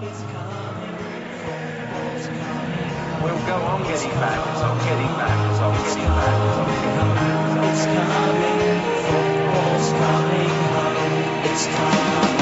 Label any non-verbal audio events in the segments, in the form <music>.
We'll go on getting back, it's on getting back, it's on getting back, it's on getting back, it's on getting back. Balotelli,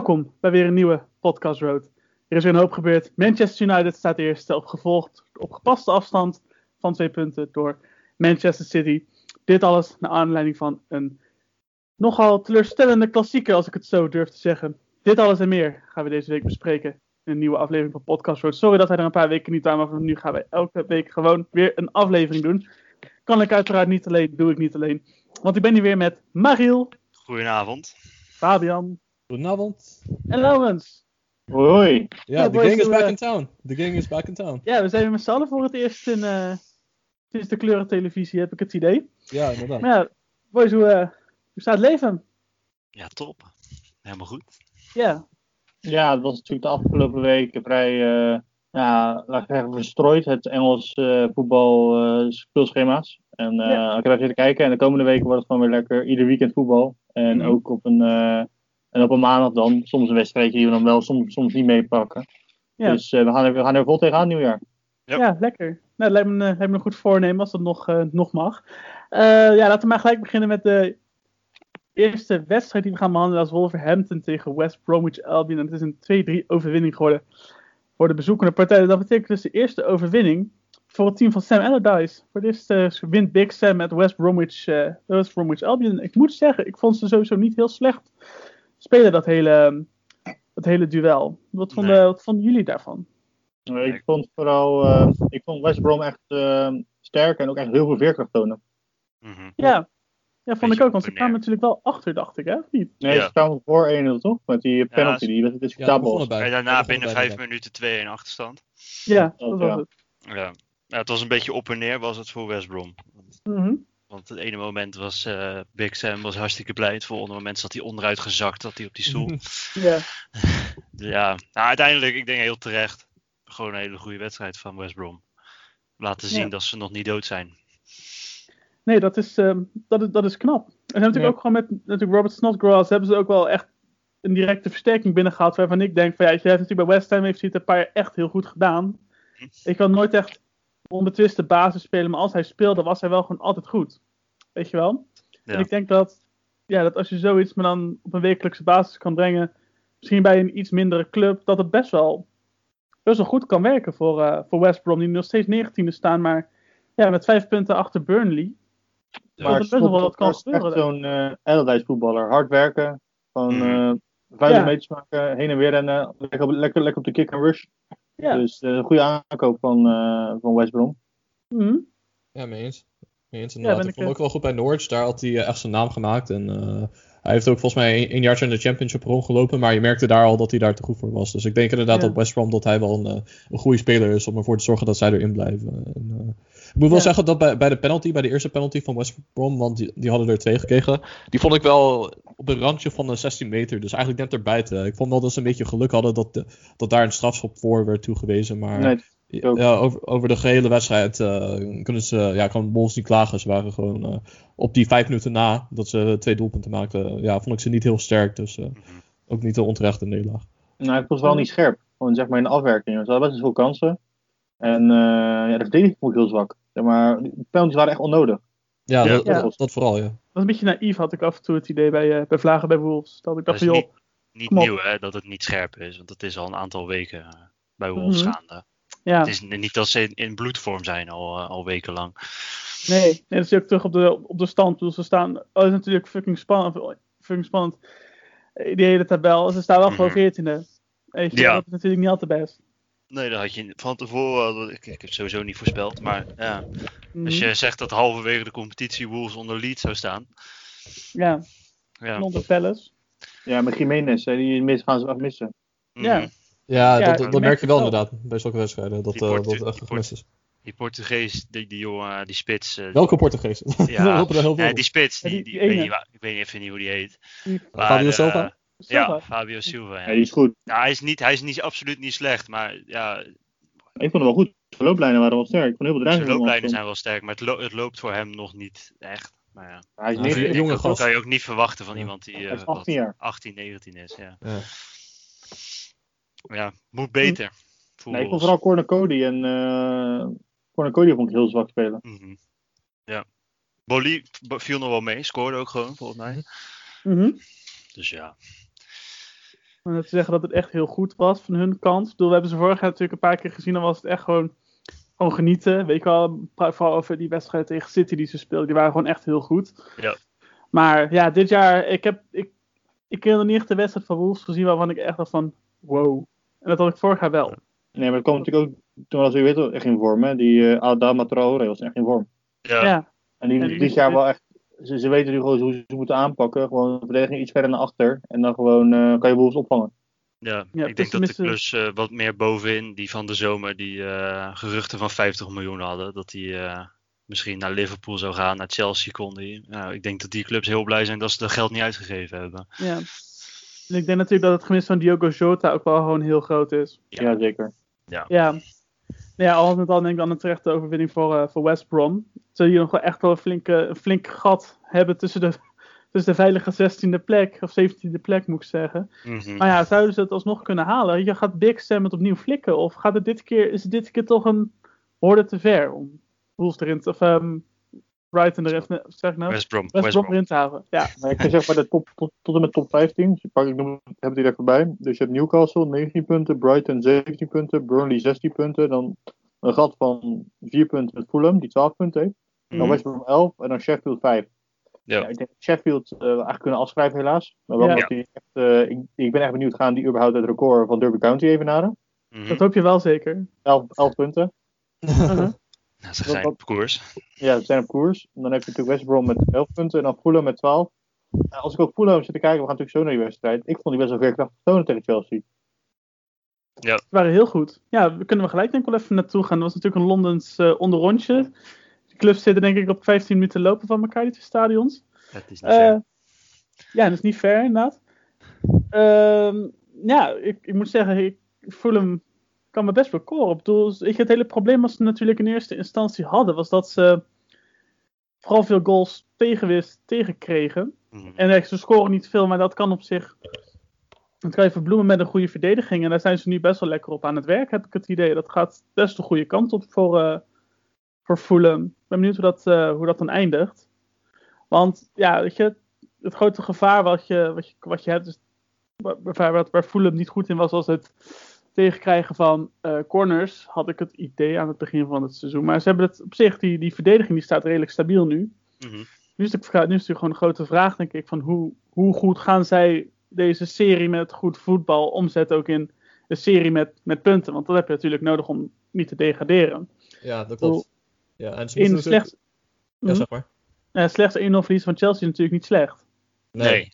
Welkom bij weer een nieuwe Podcast Road. Er is weer een hoop gebeurd. Manchester United staat eerste, opgevolgd op gepaste afstand van twee punten door Manchester City. Dit alles naar aanleiding van een nogal teleurstellende klassieker, als ik het zo durf te zeggen. Dit alles en meer gaan we deze week bespreken in een nieuwe aflevering van Podcast Road. Sorry dat wij er een paar weken niet aan, maar nu gaan we elke week gewoon weer een aflevering doen. Kan ik uiteraard niet alleen, doe ik niet alleen. Want ik ben hier weer met Mariel, Goedenavond. Fabian Goedenavond. en Laurens. Hoi. Ja, Ja, the boys, gang is back eh, in town. The gang is back in town. Ja, we zijn weer met z'n allen voor het eerst in, eh, sinds de kleurentelevisie, heb ik het idee. Ja, inderdaad. Maar ja, boys, hoe, eh, hoe staat het leven? Ja, top. Helemaal goed. Ja, Ja, het was natuurlijk de afgelopen weken vrij, eh, ja, laat ik zeggen, verstrooid. Het Engels voetbal eh, speelschema's. En eh Ja. ik heb even zitten kijken en de komende weken wordt het gewoon weer lekker ieder weekend voetbal. En Mhm. ook op een, eh, en op een maandag dan. Soms een wedstrijdje die we dan wel, soms, soms niet meepakken. Ja. Dus eh, we, gaan er, we gaan er vol tegenaan nieuwjaar. Yep. ja lekker. Nou, dat lijkt me, een- lijkt me een goed voornemen als dat nog, eh, nog mag. Eh, ja, laten we maar gelijk beginnen met de eerste wedstrijd die we gaan behandelen. als Wolverhampton tegen West Bromwich Albion. En het is een 2-3 overwinning geworden voor de bezoekende partij. Dat betekent dus de eerste overwinning voor het team van Sam Allardyce. Voor dit uh, wint Big Sam met West Bromwich, eh, West Bromwich Albion. Ik moet zeggen, ik vond ze sowieso niet heel slecht spelen dat hele, dat hele duel. Wat vonden, Nee. wat vonden jullie daarvan? Eh, ik vond vooral, eh, ik vond West Brom echt eh, sterk en ook echt heel veel veerkracht tonen. Mhm. Ja, ja vond ik ook, want ze kwamen natuurlijk wel achter, dacht ik, hè? Of niet? Nee, Ja. ze kwamen voor 1-0 toch? Met die penalty, die Ja, discutabel erbij. En daarna Ja, binnen erbij, vijf inderdaad. minuten 2 in achterstand. Ja, Ja, dat was ja. het. Ja. ja, het was een beetje op en neer was het voor West Brom. Mhm. Want het ene moment was eh, Big Sam was hartstikke blij. Het volgende moment zat hij onderuit gezakt, zat hij op die stoel. <laughs> Ja. <laughs> Ja, nou, uiteindelijk, ik denk heel terecht. Gewoon een hele goede wedstrijd van West Brom. Laten zien Ja. dat ze nog niet dood zijn. Nee, dat is, ehm, dat, is, dat is knap. En ze hebben natuurlijk Ja. ook gewoon met natuurlijk Robert Snodgrass hebben ze ook wel echt een directe versterking binnengehaald. Waarvan ik denk van ja, je hebt natuurlijk bij West Ham heeft hij het een paar jaar echt heel goed gedaan. Ik kan nooit echt onbetwiste basis spelen, maar als hij speelde was hij wel gewoon altijd goed. Weet je wel? Ja. En ik denk dat, ja, dat als je zoiets maar dan op een wekelijkse basis kan brengen, misschien bij een iets mindere club, dat het best wel, best wel goed kan werken voor, eh, voor West Brom, die nog steeds 19e staan, maar ja, met vijf punten achter Burnley. Ja. dat er best wel wat kan is echt gebeuren. zo'n eh Allardyce voetballer. Hard werken, gewoon Mhm. eh vuile Ja. meters maken, heen en weer rennen. Lekker, op- lekker, lekker op de kick en rush. Ja. Dus eh, een goede aankoop van, eh, van West Brom. Mhm. Ja, mee eens. Mee eens Ja, inderdaad. ben ik ik, vond eh, ook wel goed bij Norwich. Daar had hij echt zijn naam gemaakt. En eh, hij heeft ook volgens mij een, een jaartje in de championship rondgelopen. Maar je merkte daar al dat hij daar te goed voor was. Dus ik denk inderdaad Ja. dat West Brom dat hij wel een, een goede speler is om ervoor te zorgen dat zij erin blijven. En, eh, ik moet wel Ja. zeggen dat bij, bij de penalty, bij de eerste penalty van West Brom, want die, die hadden er twee gekregen. Die vond ik wel op een randje van de 16 meter. Dus eigenlijk net erbuiten. Ik vond wel dat ze een beetje geluk hadden dat, de- dat daar een strafschop voor werd toegewezen. Maar Nee, ja, over, over de gehele wedstrijd eh, kunnen ze, ja, kan Wolves niet klagen. Ze waren gewoon eh, op die vijf minuten na dat ze twee doelpunten maakten. Ja, vond ik ze niet heel sterk. Dus eh, Mhm. ook niet een onterechte nederlaag. nou, ik vond het wel niet scherp. Gewoon zeg maar in de afwerking. Ze hadden best wel veel kansen. En eh, ja, de verdediging vond ik heel zwak. Zeg maar, de penalties waren echt onnodig. Ja, Ja. Dat, Ja. Dat, dat vooral, ja. Dat is een beetje naïef, had ik af en toe het idee bij, eh, bij Vlagen bij Wolves. Dat ik Dat dacht is van, joh, niet kom op. nieuw hè, dat het niet scherp is. Want het is al een aantal weken eh, bij Wolves Mhm. gaande. ja, Het is niet dat ze in, in bloedvorm zijn al, eh, al wekenlang. nee, nee, dat is ook terug op de, op de stand. Dus ze staan, oh, dat is natuurlijk fucking spannend, fucking spannend, die hele tabel. Ze staan wel gewoon Mhm. 14e. Weet je, Ja. dat is natuurlijk niet al te best. Nee, dat had je van tevoren. Ik, ik heb het sowieso niet voorspeld. Maar ja, Mhm. als je zegt dat halverwege de competitie Wolves onder lead zou staan. Ja, Ja. onder Palace. Ja, met Jiménez, die mis, gaan ze echt missen. Ja. Mhm. Ja, Ja, dat, dat, merk je wel inderdaad bij zulke wedstrijden. Dat Die eh, dat echt gemist is. Die Portugees, die, die jongen, die spits. eh, Welke Portugees? Ja, <laughs> die spits, die, die- die, die ik, weet ene. niet, wa- ik weet niet even niet hoe die heet. Die- Maar, Fabio eh, Silva? Ja. Fabio Silva. Ja, Ja. die is goed. Nou, hij is, niet, hij is niet, absoluut niet slecht, maar ja, Ik vond hem wel goed. De looplijnen waren wel sterk. Ik vond heel dreiging. looplijnen zijn wel sterk, maar het, lo- het loopt voor hem nog niet echt. Maar ja, Hij is ik denk jonge dat, dat gast. kan je ook niet verwachten van Ja. iemand die Hij eh, is wat, 18 jaar. 18, 19 is. Ja, Ja. ja moet beter. Nee, ik vond vooral Corner Cody en eh Corner Cody vond ik heel zwak spelen. Mhm. Ja. Boli b- viel nog wel mee, scoorde ook gewoon volgens mij. Mhm. Dus ja. En dat ze zeggen dat het echt heel goed was van hun kant. Ik bedoel, we hebben ze vorig jaar natuurlijk een paar keer gezien. Dan was het echt gewoon, gewoon genieten. Weet je wel, vooral over die wedstrijd tegen City die ze speelden. Die waren gewoon echt heel goed. Ja. Maar ja, dit jaar, ik heb, ik, ik heb nog niet echt de wedstrijd van Wolves gezien waarvan ik echt dacht van, wow. En dat had ik vorig jaar wel. Nee, maar het kwam natuurlijk ook, toen was hij weet wel echt in vorm. Hè? Die uh, Adama Traoré was echt in vorm. Ja, Ja, En die En dit die- jaar wel echt, ze, ze weten nu gewoon hoe ze ze moeten aanpakken. Gewoon de verdediging iets verder naar achter. En dan gewoon eh, kan je Wolves opvangen. ja. Ja, ik denk dat de klus eh, wat meer bovenin, die van de zomer, die eh, geruchten van 50 miljoen hadden, dat die eh, misschien naar Liverpool zou gaan, naar Chelsea kon die. Nou, ik denk dat die clubs heel blij zijn dat ze dat geld niet uitgegeven hebben. ja. En ik denk natuurlijk dat het gemis van Diogo Jota ook wel gewoon heel groot is. Ja. Ja, zeker. Ja. Nou ja, al met al denk ik dan een terechte overwinning voor, eh, voor West Brom. Ze hier nog wel echt wel een, flinke, een flink gat hebben tussen de, <laughs> tussen de veilige 16e plek, of 17e plek moet ik zeggen. Mhm. Maar ja, zouden ze het alsnog kunnen halen? Je gaat Big Sam het opnieuw flikken? Of gaat het dit keer, is het dit keer toch een hoorde te ver om Wolves erin te, of ehm Brighton erin, te- wat zeg ik nou? West Brom. West, West Brom Brom. erin te houden. Ja, <laughs> Maar ik zeg maar de top, tot, tot en met top 15. Dus ik, pak, ik noem, heb het hier even bij. Dus je hebt Newcastle 19 punten, Brighton 17 punten, Burnley 16 punten. Dan een gat van 4 punten met Fulham, die 12 punten heeft. Dan Mhm. West Brom 11 en dan Sheffield 5. Ja. Ja, ik denk dat Sheffield eh, eigenlijk kunnen afschrijven helaas. Maar wel Ja. omdat die echt, eh, ik, ik ben echt benieuwd, gaan die überhaupt het record van Derby County evenaren? Mhm. dat hoop je wel zeker. 11, 11 punten. Uh-huh. <laughs> Nou, ze zijn op koers. Ja, ze zijn op koers. En dan heb je natuurlijk West Brom met 11 punten en dan Fulham met 12. Nou, als ik ook Fulham zit te kijken, we gaan natuurlijk zo naar die wedstrijd. Ik vond die best wel veerkrachtig tonen tegen Chelsea. Ze waren heel goed. Ja, we kunnen we gelijk denk ik wel even naartoe gaan. Dat was natuurlijk een Londens eh onderrondje. De clubs zitten denk ik op 15 minuten lopen van elkaar, die twee stadions. Het is niet Eh, ver. ja, dat is niet fair inderdaad. Ehm, ja, ik, ik moet zeggen, ik voel hem kan me best bekoren. Ik bedoel, ik, het hele probleem wat ze natuurlijk in eerste instantie hadden, was dat ze vooral veel goals tegenwist tegenkregen. Mhm. En eh, ze scoren niet veel, maar dat kan op zich. Dat kan je verbloemen met een goede verdediging. En daar zijn ze nu best wel lekker op aan het werk, heb ik het idee. Dat gaat best de goede kant op voor, eh voor Fulham. Ik ben benieuwd hoe dat, eh, hoe dat dan eindigt. Want ja, weet je, het grote gevaar wat je, wat je, wat je hebt, is, waar, waar, waar Fulham niet goed in was, was het tegenkrijgen van eh, corners. Had ik het idee aan het begin van het seizoen. Maar ze hebben het op zich, die, die verdediging die staat redelijk stabiel nu. Mhm. Nu is, het, nu is het natuurlijk gewoon een grote vraag, denk ik, van hoe, hoe goed gaan zij deze serie met goed voetbal omzetten ook in een serie met, met punten. Want dat heb je natuurlijk nodig om niet te degraderen. Ja, dat klopt. Ja, en ze In slechts, Ja, Mhm. zeg maar. eh, slechts 1-0 verlies van Chelsea is natuurlijk niet slecht. Nee. Nee.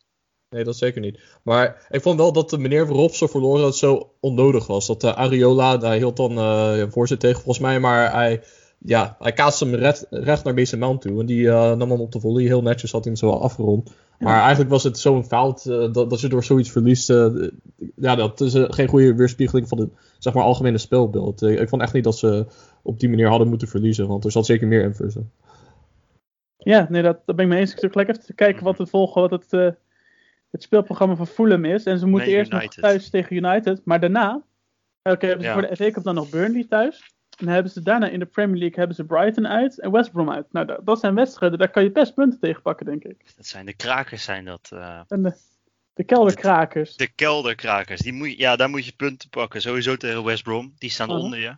Nee. dat zeker niet. Maar ik vond wel dat de manier waarop ze verloren het zo onnodig was. Dat uh, Ariola, hij hield dan uh, een voorzet tegen volgens mij, maar hij, ja, hij kaatste hem recht, recht naar Mason Mount toe. En die uh, nam hem op de volley, heel netjes had hij hem zo afgerond. Maar eigenlijk was het zo'n fout dat, dat je door zoiets verliest. Ja, dat is geen goede weerspiegeling van het zeg maar, algemene spelbeeld. Uh, ik vond echt niet dat ze op die manier hadden moeten verliezen, want er zat zeker meer in. Ja, nee, dat, dat ben ik mee eens. Ik zit gelijk even te kijken wat het volgen, wat het, het speelprogramma van Fulham is. En ze moeten Nee, eerst United. nog thuis tegen United, maar daarna oké, hebben ze Ja. voor de FA Cup dan nog Burnley thuis. En dan hebben ze daarna in de Premier League hebben ze Brighton uit en West Brom uit. Nou, dat, dat zijn wedstrijden, daar kan je best punten tegen pakken, denk ik. Dat zijn de krakers, zijn dat. eh, En de, de kelderkrakers. de kelderkrakers. Die moet, je- ja, daar moet je punten pakken. Sowieso tegen West Brom. Die staan Mhm. onder je.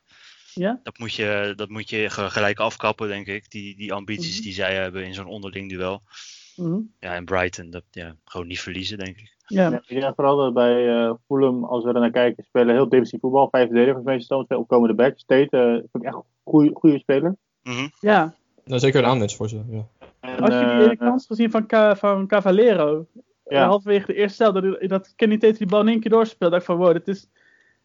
Ja? Dat moet je, dat moet je ge- gelijk afkappen, denk ik. Die, die ambities Mhm. die zij hebben in zo'n onderling duel. Mhm. Ja, en Brighton, dat, ja, gewoon niet verliezen, denk ik. Ja. Ja, ik denk vooral dat bij uh, Fulham, als we er naar kijken, spelen heel defensief voetbal. Vijf verdedigers meestal, twee opkomende backs. Tate uh, vind ik echt een goede, goede speler. Mhm. ja. Nou, zeker een aanwinst voor ze. Ja. En, Had je die eh, ene kans gezien van, Ca- van Cavallero? Ja. Ja. Halverwege de eerste stel, dat, dat Kenny Tate die bal in één keer doorspeelt. dacht ik van, wow, dit is,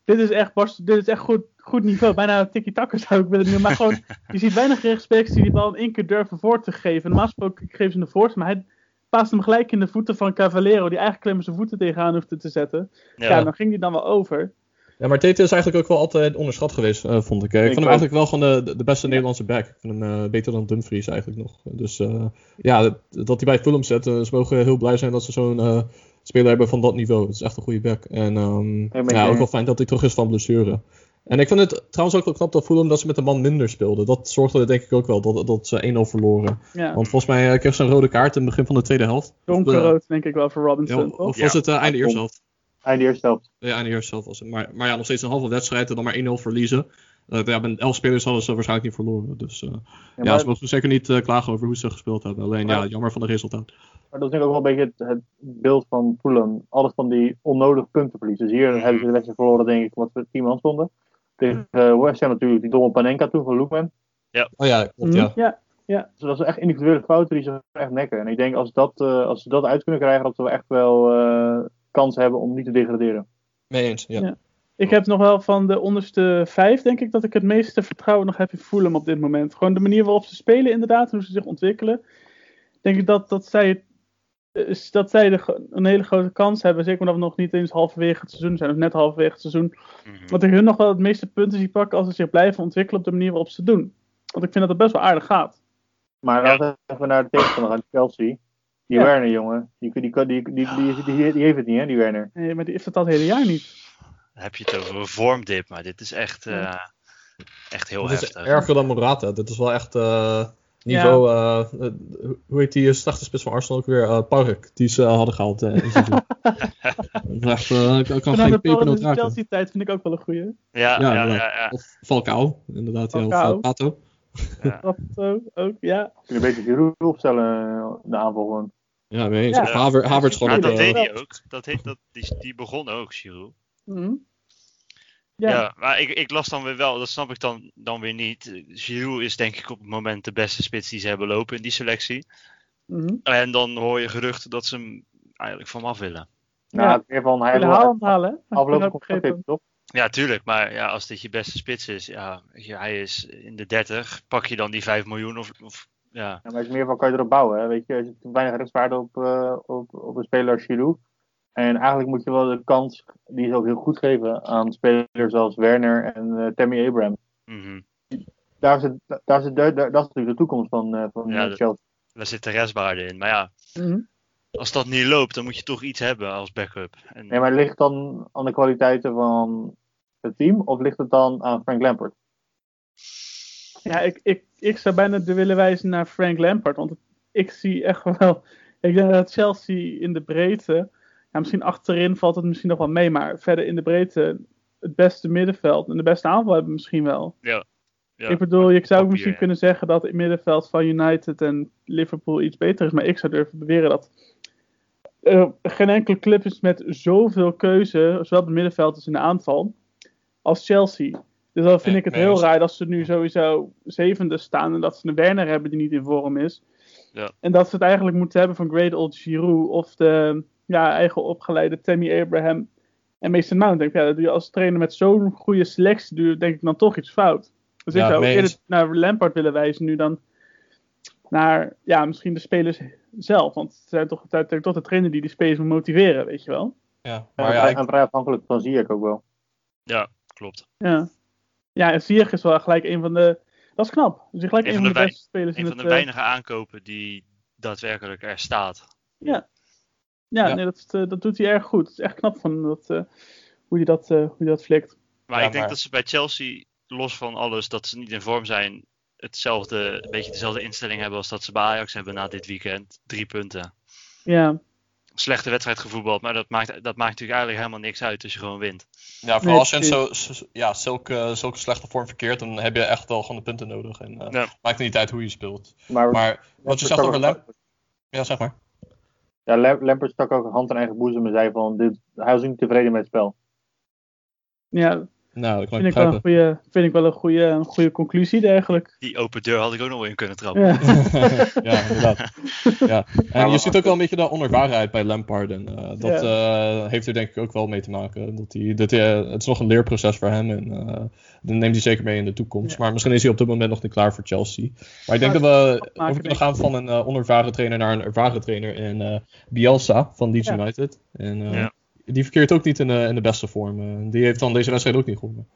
dit is echt, dit is echt goed, goed niveau. Bijna een tiki-taka zou ik willen noemen. Maar gewoon, <laughs> je ziet weinig rechtsbacks die die bal in één keer durven voor te geven. Normaal gesproken geven ze een voorzet, maar hij paast hem gelijk in de voeten van Cavallero, die eigenlijk alleen maar zijn voeten tegenaan hoefde te zetten. Ja, Ja, dan ging hij dan wel over. Ja, maar Tete is eigenlijk ook wel altijd onderschat geweest, eh, vond ik. Ik Ik vond hem eigenlijk wel gewoon de, de beste Nederlandse back. Ik vind hem eh, beter dan Dumfries eigenlijk nog. Dus eh, ja, dat, dat hij bij Fulham zet, ze mogen heel blij zijn dat ze zo'n eh, speler hebben van dat niveau. Het is echt een goede back. En ehm, ja, ook wel fijn dat hij terug is van blessure. En ik vind het trouwens ook wel knap dat Fulham dat ze met een man minder speelden. Dat zorgde er denk ik ook wel dat, dat ze 1-0 verloren. Ja, Want volgens mij eh, kreeg ze een rode kaart in het begin van de tweede helft. donkerrood denk ik wel voor Ja, Robinson, of was het eh, einde Ja, eerste helft? Einde eerste helft. Ja, einde eerste helft was het. Maar, maar ja, nog steeds een halve wedstrijd en dan maar 1-0 verliezen. Eh, ja, met 11 spelers hadden ze waarschijnlijk niet verloren. Dus eh, Ja, ja, ze mogen zeker niet eh, klagen over hoe ze gespeeld hebben. Alleen ja, jammer van de resultaat. maar dat is denk ik ook wel een beetje het, het beeld van Fulham. Alles van die onnodige puntenverlies. Dus hier hebben ze de wedstrijd verloren, denk ik, wat we 10 man stonden. Tegen West Ham natuurlijk, die domme Panenka toen van Loekman. Oh ja, klopt, Mhm, ja. ja. Dus dat is echt individuele fouten die ze echt nekken. En ik denk als, dat, eh, als ze dat uit kunnen krijgen, dat we echt wel eh, kans hebben om niet te degraderen. Mee eens, ja. Ja. Ik heb nog wel van de onderste vijf, denk ik, dat ik het meeste vertrouwen nog heb in Fulham op dit moment. Gewoon de manier waarop ze spelen, inderdaad, hoe ze zich ontwikkelen. Denk ik dat, dat zij, eh, dat zij de, een hele grote kans hebben. Zeker omdat we nog niet eens halverwege het seizoen zijn, of net halverwege het seizoen. Mhm. Dat ik hun nog wel het meeste punten zie pakken als ze zich blijven ontwikkelen op de manier waarop ze het doen. Want ik vind dat het best wel aardig gaat. Maar als we even naar de tegenstander gaan, Chelsea. Die Ja. Werner, jongen, die, die, die, die, die, die, die- die heeft het niet, hè, die Werner. Nee, maar die heeft het al het hele jaar niet. Dan heb je het over een vormdip, maar dit is echt, eh, echt heel is heftig. erger dan Morata. Dit is wel echt eh, niveau... eh, hoe heet die eh, slechte spits van Arsenal ook weer? Park, die ze hadden gehaald eh, in seizoen. <laughs> Dat is echt, eh, ik kan geen pepernoot raken. Chelsea-tijd vind ik ook wel een goeie. Ja, Ja, ja, ja, inderdaad. ja. Of Falcao, inderdaad. Ja, of Falcao. eh, Pato. Dat zo, ook, ja. Kun je beter Giroud opstellen de aanval gewoon. Ja. Of Haver, Havertz gewoon Maar dat de- deed hij ook. Dat heet, dat, die, die begon ook, Giroud. Mhm. Ja, Ja. maar ik, ik las dan weer wel, dat snap ik dan, dan weer niet. Giroud is denk ik op het moment de beste spits die ze hebben lopen in die selectie. Mhm. En dan hoor je geruchten dat ze hem eigenlijk van af willen. Nou, Ja. het meer van hij halen, <laughs> afgelopen contract toch? Ja, tuurlijk. Maar ja, als dit je beste spits is, ja, je, hij is in de 30. Pak je dan die 5 miljoen of, of ja. Ja, maar het is meer van kan je erop bouwen. Hè? Weet je, er zit weinig rechtswaarde op, eh, op, op een speler als Giroud. En eigenlijk moet je wel de kans, die ze ook heel goed geven, aan spelers als Werner en eh, Tammy Abraham. mhm. Daar is, het, daar is, het, daar, daar- dat is natuurlijk de toekomst van, eh, van Ja, eh, Chelsea. Daar zit de restwaarde in. Maar ja, Mhm. als dat niet loopt, dan moet je toch iets hebben als backup. En, Nee, maar ligt het dan aan de kwaliteiten van het team of ligt het dan aan Frank Lampard? Ja, ik, ik, ik zou bijna de willen wijzen naar Frank Lampard. Want ik zie echt wel. Ik denk dat Chelsea in de breedte. Ja, misschien achterin valt het misschien nog wel mee. Maar verder in de breedte. Het beste middenveld en de beste aanval hebben misschien wel. ja, ik bedoel, je zou ook misschien ja. kunnen zeggen dat het middenveld van United en Liverpool iets beter is. Maar ik zou durven beweren dat. er geen enkele club is met zoveel keuze. Zowel op het middenveld als in de aanval. Als Chelsea. Dus dan vind Ja, ik het heel raar dat ze nu sowieso zevende staan en dat ze een Werner hebben die niet in vorm is. Ja. En dat ze het eigenlijk moeten hebben van Great Old Giroud of de ja, eigen opgeleide Tammy Abraham en Mason Mount. Denk ik, ja, dat doe je als trainer met zo'n goede selectie, doe je denk ik dan toch iets fout. Dus Ja, ik zou eerder naar Lampard willen wijzen nu dan naar ja, misschien de spelers zelf. Want het zijn toch uiteindelijk toch de trainer die die spelers moet motiveren, weet je wel. Ja, Maar ja, ik- en vrij afhankelijk van Ziyech ook wel. ja, klopt. Ja, ja en Ziyech is wel gelijk een van de... Dat is knap. Dus gelijk Een een, van van de beste spelers in Een het... van de eh, weinige aankopen die daadwerkelijk er staat. Ja, ja, Ja. Nee, dat, eh, dat doet hij erg goed. Het is echt knap van dat, eh, hoe hij dat, eh, hoe hij dat flikt. Maar Ja, ik denk maar- dat ze bij Chelsea, los van alles, dat ze niet in vorm zijn, hetzelfde, een beetje dezelfde instelling hebben als dat ze bij Ajax hebben na dit weekend. Drie punten. Ja, Slechte wedstrijd gevoetbald, maar dat maakt, dat maakt natuurlijk eigenlijk helemaal niks uit als je gewoon wint. ja, vooral als je in zo, zo- ja, zulke, zulke slechte vorm verkeert, dan heb je echt wel gewoon de punten nodig. En eh, Ja. maakt niet uit hoe je speelt. Maar, Maar wat je zegt over Lampard... Ja, zeg maar. Ja, Lam- Lampard stak ook hand in eigen boezem en zei van, dit, hij was niet tevreden met het spel. ja. Nou, dat kan Vind ik wel een goede, vind ik wel een goede, een goede conclusie eigenlijk. Die open deur had ik ook nog wel in kunnen trappen. Ja. <laughs> ja, inderdaad. Ja. <laughs> En je ziet ook wel een beetje de onervarenheid bij Lampard. En eh, dat eh, heeft er denk ik ook wel mee te maken. Dat hij, dat hij, eh, het is nog een leerproces voor hem. En eh dat neemt hij zeker mee in de toekomst. Ja. Maar misschien is hij op dit moment nog niet klaar voor Chelsea. Maar ik denk Ja, dat we over kunnen gaan van een eh, onervaren trainer naar een ervaren trainer. En eh, Bielsa van Leeds Ja. United. En eh, Ja. Die verkeert ook niet in de, in de beste vorm. Eh, die heeft dan deze wedstrijd ook niet gewonnen.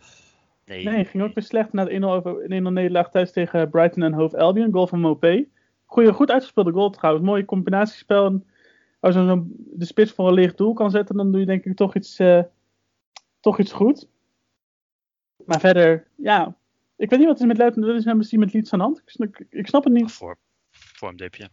Nee. Nee, ging ook weer slecht na de 1-0 over- 1-0 nederlaag thuis tegen Brighton en Hove Albion. Goal van Mopé. Goeie, goed uitgespeelde goal trouwens. Mooie combinatiespel. En als je zo de spits voor een leeg doel kan zetten, dan doe je denk ik toch iets, eh, toch iets goed. Maar verder, ja. Ik weet niet wat is met Luiten, wat is nou misschien met Leeds aan de hand. Ik snap, ik snap het niet. Voor, vormdipje.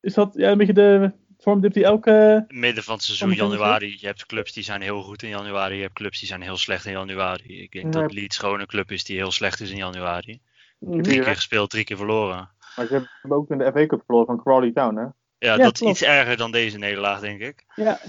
Is dat ja, een beetje de vormdip die elke... Midden van het seizoen januari. Je hebt clubs die zijn heel goed in januari. Je hebt clubs die zijn heel slecht in januari. Ik denk Ja. dat Leeds gewoon een club is die heel slecht is in januari. Drie keer gespeeld, drie keer verloren. Maar ze hebben ook in de FA Cup verloren van Crawley Town, hè? Ja, Ja, dat is iets erger dan deze nederlaag, denk ik. Ja,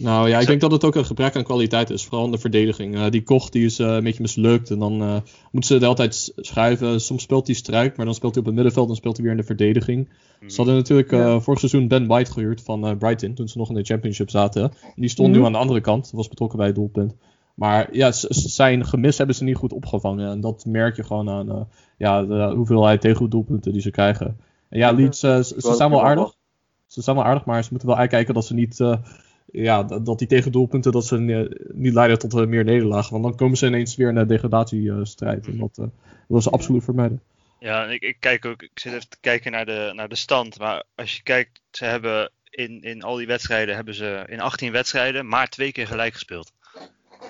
Nou ja, ik denk dat het ook een gebrek aan kwaliteit is. Vooral in de verdediging. Eh, die Koch die is eh, een beetje mislukt. En dan eh, moeten ze de hele tijd s- schuiven. Soms speelt hij struik, maar dan speelt hij op het middenveld. En speelt hij weer in de verdediging. Ze hadden natuurlijk eh, Ja. vorig seizoen Ben White gehuurd van eh, Brighton. Toen ze nog in de championship zaten. En die stond Mhm. nu aan de andere kant. Was betrokken bij het doelpunt. Maar ja, zijn gemis hebben ze niet goed opgevangen. En dat merk je gewoon aan eh, ja, de hoeveelheid tegendoelpunten die ze krijgen. En ja, Leeds, eh, ze- ze zijn wel aardig. Ze zijn wel aardig, maar ze moeten wel uitkijken dat ze niet. Ja, dat die tegendoelpunten dat ze eh, niet leiden tot eh, meer nederlagen. Want dan komen ze ineens weer in de degradatiestrijd. En dat, eh dat was absoluut vermijden. Ja, ik, ik kijk ook, ik zit even te kijken naar de, naar de stand. Maar als je kijkt, ze hebben in, in al die wedstrijden, hebben ze in 18 wedstrijden maar twee keer gelijk gespeeld.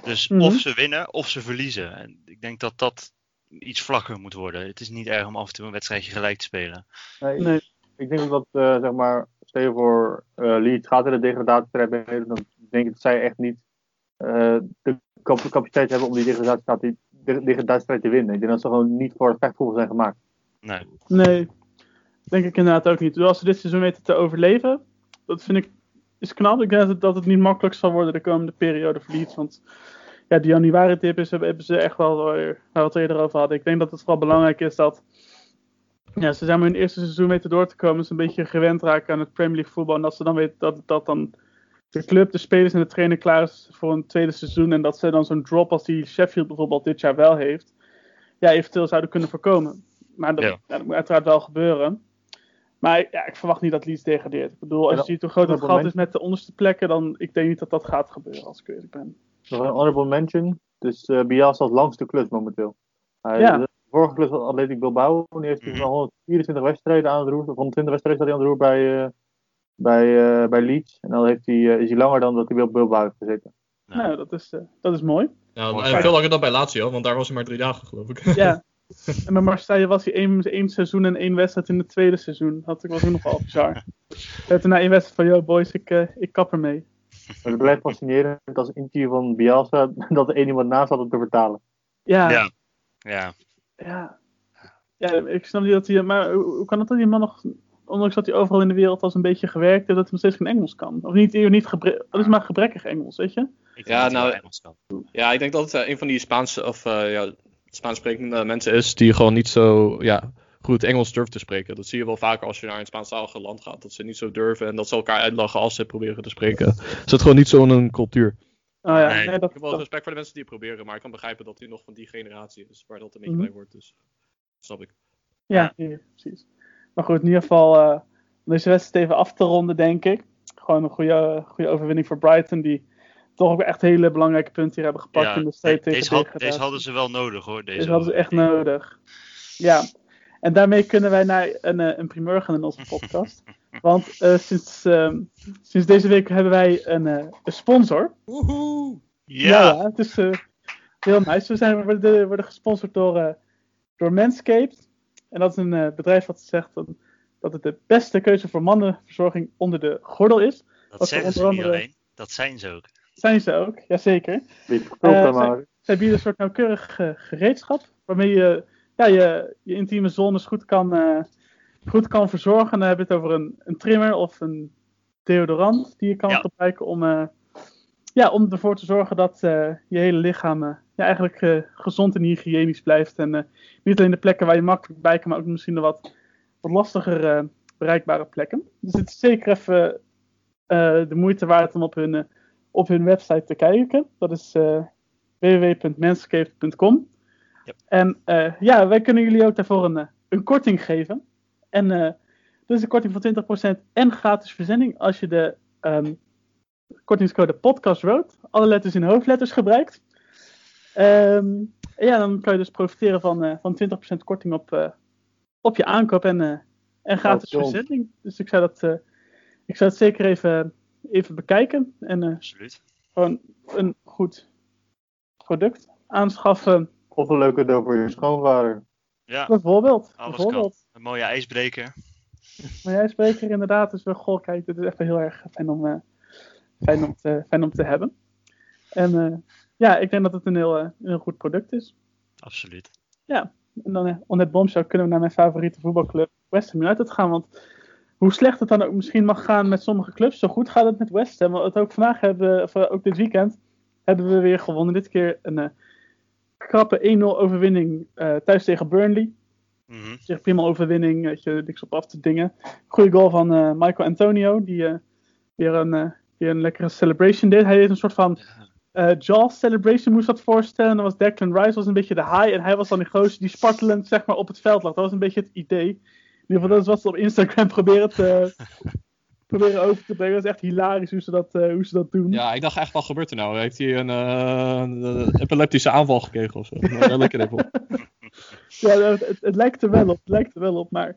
Dus Mhm. of ze winnen of ze verliezen. En ik denk dat dat iets vlakker moet worden. Het is niet erg om af en toe een wedstrijdje gelijk te spelen. Nee, nee. Ik denk dat, eh, zeg maar, stel je voor eh Leeds gaat in de degradatiestrijd meedoen, dan denk ik dat zij echt niet eh, de cap- capaciteit hebben om die degradatiestrijd, die de- degradatiestrijd te winnen. Ik denk dat ze gewoon niet voor het vechtvoer zijn gemaakt. Nee. Nee, denk ik inderdaad ook niet. Dus als ze dit seizoen weten te overleven, dat vind ik is knap. Ik denk dat het, dat het niet makkelijk zal worden de komende periode voor Leeds. Want ja, die januari tip is, hebben hebben ze echt wel, weer- waar we het eerder over hadden. Ik denk dat het vooral belangrijk is dat ja, ze zijn maar hun eerste seizoen weten door te komen. Ze een beetje gewend raken aan het Premier League voetbal. En dat ze dan weten dat, dat dan de club, de spelers en de trainer klaar is voor een tweede seizoen. En dat ze dan zo'n drop als die Sheffield bijvoorbeeld dit jaar wel heeft, ja, eventueel zouden kunnen voorkomen. Maar dat, Ja. ja, dat moet uiteraard wel gebeuren. Maar ja, ik verwacht niet dat Leeds degradeert. Ik bedoel, als je ziet hoe groot het gat is met de onderste plekken, dan ik denk niet dat dat gaat gebeuren, als ik eerlijk ben. Nog een honorable mention. Dus uh, Bielsa als langste klus momenteel. Hij, Ja. Vorige klus was Atletico Bilbao. Die heeft hij van 124 wedstrijden aan het roer. Of 120 wedstrijden staat hij aan het roer bij, eh, bij, eh, bij Leeds. En dan heeft hij, eh, is hij langer dan dat hij bij Bilbao heeft gezeten. Nou, dat is, eh, dat is mooi. Ja, Mooi en veel langer dan bij Lazio, want daar was hij maar drie dagen, geloof ik. Ja. <laughs> En bij Marseille was hij één, één seizoen en één wedstrijd in het tweede seizoen. Dat was ook nogal bizar. <laughs> En toen na één wedstrijd van, yo boys, ik, ik kap ermee. Het blijft fascinerend als interview van Bielsa <laughs> dat er één iemand naast had om te vertalen. Ja, Ja. Ja. Ja. Ja, ik snap niet dat hij... Maar hoe kan het dat die man nog... Ondanks dat hij overal in de wereld als een beetje gewerkt heeft, dat hij nog steeds geen Engels kan? Of niet, niet gebre- dat is maar gebrekkig Engels, weet je? Ja, dat nou, Engels kan. Ja, ik denk dat het eh, een van die Spaanse of eh ja, Spaans sprekende mensen is die gewoon niet zo ja, goed Engels durft te spreken. Dat zie je wel vaker als je naar een Spaanstalige land gaat. Dat ze niet zo durven en dat ze elkaar uitlachen als ze proberen te spreken. Het zit gewoon niet zo in een cultuur. Oh ja, Nee, nee, dat, Ik heb wel dat- respect voor de mensen die het proberen, maar ik kan begrijpen dat hij nog van die generatie is waar dat een beetje Mhm. bij wordt. Dus snap ik. Ja, ja, precies. Maar goed, in ieder geval eh, om deze wedstrijd even af te ronden, denk ik. Gewoon een goede, goede overwinning voor Brighton, die toch ook echt hele belangrijke punten hier hebben gepakt Ja, in de strijd tegen deze, had- deze hadden ze wel nodig hoor. Deze, Deze hadden ze echt nodig. Ja, en daarmee kunnen wij naar een, eh, een primeur gaan in onze podcast. <laughs> Want eh, sinds, ehm, sinds deze week hebben wij een, eh, een sponsor. Woehoe! Ja, ja, het is eh, heel nice. We zijn, we worden, worden gesponsord door, eh, door Manscaped. En dat is een eh, bedrijf dat zegt dat, dat het de beste keuze voor mannenverzorging onder de gordel is. dat wat zeggen ze niet andere- alleen. Dat zijn ze ook. Zijn ze ook, jazeker. Maar. Zij bieden een soort nauwkeurig gereedschap. Waarmee je ja, je, je intieme zones goed kan, eh, goed kan verzorgen. Dan heb je het over een, een trimmer of een deodorant die je kan Ja. gebruiken om, eh, ja, om ervoor te zorgen dat eh, je hele lichaam eh, ja, eigenlijk gezond en hygiënisch blijft. En niet alleen de plekken waar je makkelijk bij kan, maar ook misschien de wat, wat lastiger bereikbare plekken. Dus het is zeker even de moeite waard om op hun, op hun website te kijken. Dat is www.manscaped.com. Yep. En ja, wij kunnen jullie ook daarvoor een, een korting geven. En eh dat is een korting van 20% en gratis verzending als je de ehm, kortingscode podcastroad, alle letters in hoofdletters gebruikt. Ehm, ja, dan kan je dus profiteren van, eh, van 20% korting op, eh, op je aankoop en, eh, en gratis Welkom. verzending. Dus ik zou dat, eh, ik zou het zeker even, even bekijken en eh, Absoluut. gewoon een goed product aanschaffen. Of een leuke cadeau voor je schoonvader. Ja, Bijvoorbeeld. alles bijvoorbeeld. Een mooie ijsbreker. <laughs> Maar jij spreker inderdaad, dus we goh, kijk, dit is echt heel erg fijn om, eh, fijn om, te, fijn om te hebben. En eh, ja, ik denk dat het een heel, eh, een heel goed product is. Absoluut. En dan uh, on that bombshell kunnen we naar mijn favoriete voetbalclub West Ham United gaan. Want hoe slecht het dan ook misschien mag gaan met sommige clubs, zo goed gaat het met West Ham. Want ook vandaag hebben, of eh, ook dit weekend, hebben we weer gewonnen. Dit keer een eh, krappe 1-0 overwinning eh, thuis tegen Burnley. Mhm. Zeg prima overwinning, weet je, niks op af te dingen. Goeie goal van eh, Michael Antonio, die eh, weer, een, weer een lekkere celebration deed. Hij deed een soort van Jaws celebration, moest dat voorstellen. En dan was Declan Rice was een beetje de high en hij was dan die gozer die spartelend zeg maar, op het veld lag. Dat was een beetje het idee. In ieder geval, dat is wat ze op Instagram <laughs> proberen, te, proberen over te brengen. Dat is echt hilarisch hoe ze dat, eh, hoe ze dat doen. Ja, ik dacht echt, wat gebeurt er nou? Heeft hij een, eh, epileptische aanval gekregen of zo? Daar lekker even op. <laughs> Ja, het, het, het lijkt er wel op. Het lijkt er wel op. Maar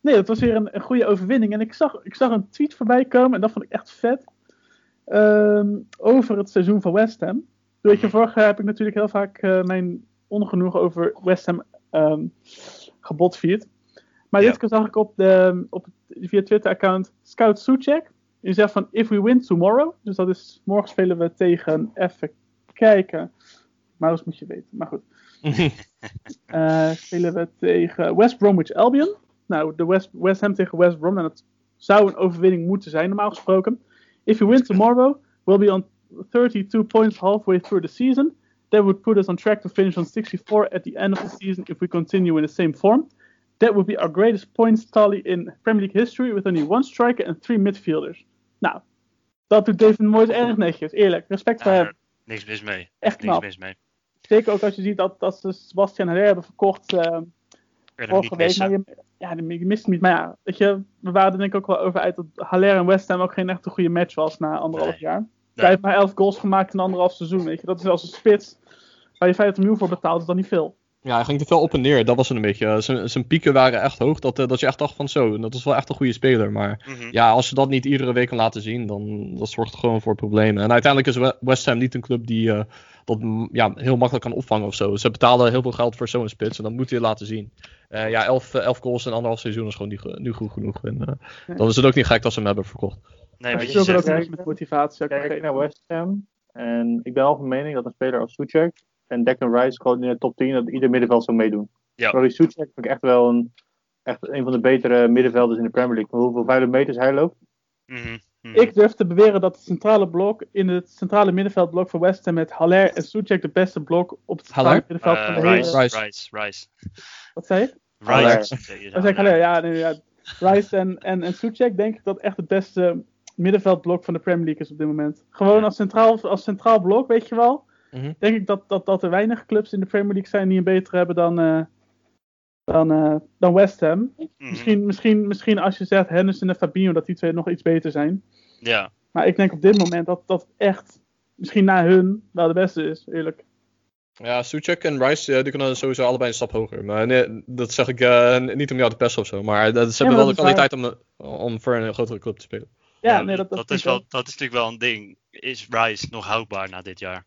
nee, dat was weer een, een goede overwinning. En ik zag, ik zag een tweet voorbij komen. En dat vond ik echt vet. ehm, over het seizoen van West Ham. Weet je, vorig jaar heb ik natuurlijk heel vaak eh, mijn ongenoegen over West Ham ehm gebotvierd. Maar dit keer zag ik op, de, op het, via Twitter-account Scout Suchek. Die zegt van, if we win tomorrow. Dus dat is, morgen spelen we tegen, even kijken. Maar dat moet je weten. Maar goed. <laughs> Eh, spelen we tegen West Bromwich Albion. Nou, de West, West Ham tegen West Brom. En dat zou een overwinning moeten zijn, normaal gesproken. If we win tomorrow, we'll be on 32 points halfway through the season. That would put us on track to finish on 64 at the end of the season if we continue in the same form. That would be our greatest points tally in Premier League history with only one striker and three midfielders. Nou, dat doet David Moyes erg netjes. Eerlijk, respect voor Ja, hem. niks mis mee. Echt Niks knap. mis mee. Zeker ook als je ziet dat, dat ze Sebastian Haller hebben verkocht. hem vorige week. missen. Maar je, ja, je mist hem niet. Maar ja, weet je, we waren er denk ik ook wel over uit dat Haller en West Ham ook geen echt een goede match was na anderhalf Nee. jaar. Nee. Hij heeft maar 11 goals gemaakt in anderhalf seizoen. Weet je. Dat is als een spits waar je 50 miljoen voor betaalt, is dat niet veel. Ja, hij ging te veel op en neer. Dat was het een beetje. Zijn, zijn pieken waren echt hoog. Dat, eh, dat je echt dacht van zo, dat is wel echt een goede speler. Maar Mhm. ja, als je dat niet iedere week kan laten zien, dan dat zorgt het gewoon voor problemen. En uiteindelijk is We- West Ham niet een club die eh, dat ja, heel makkelijk kan opvangen of zo. Ze betalen heel veel geld voor zo'n spits en dat moet hij laten zien. Eh, ja, 11 elf goals in anderhalf seizoen is gewoon nu goed genoeg. En eh, dan is het ook niet gek dat ze hem hebben verkocht. Nee, Maar je je zult er ook zegt. een beetje met motivatie. Kijk naar West Ham. En ik ben al van mening dat een speler als Suchek en Declan Rice gewoon in de top 10 dat ieder middenveld zou meedoen. Ja. Roddy Suchek vind ik echt wel een, echt een van de betere middenvelders in de Premier League. Maar hoeveel vuile meters hij loopt. Mhm, mhm. Ik durf te beweren dat het centrale blok in het centrale middenveldblok van West Ham met Haller en Suchek de beste blok op het centrale Haller? middenveld Eh, van de hele... Rice, Rice. Rice, Rice. Wat zei je? Rice. dan, zeg ik Haller, ja, nee, ja. Rice en, en, en Suchek denk ik dat echt het beste middenveldblok van de Premier League is op dit moment. Gewoon als, centraal, als centraal blok, weet je wel. Mhm. Denk ik dat, dat, dat er weinig clubs in de Premier League zijn die een betere hebben dan, eh, dan, eh, dan West Ham. Mhm. Misschien, misschien, misschien als je zegt Henderson en Fabinho, dat die twee nog iets beter zijn. Ja, Maar ik denk op dit moment dat dat echt, misschien na hun, wel de beste is, eerlijk. Ja, Suchek en Rice die kunnen sowieso allebei een stap hoger. Maar nee, dat zeg ik eh, niet om jou te pesten of zo. Maar dat, ze hebben wel de waar. kwaliteit om, om voor een grotere club te spelen. Ja, nee, dat, is wel, dat is natuurlijk wel een ding. Is Rice nog houdbaar na dit jaar?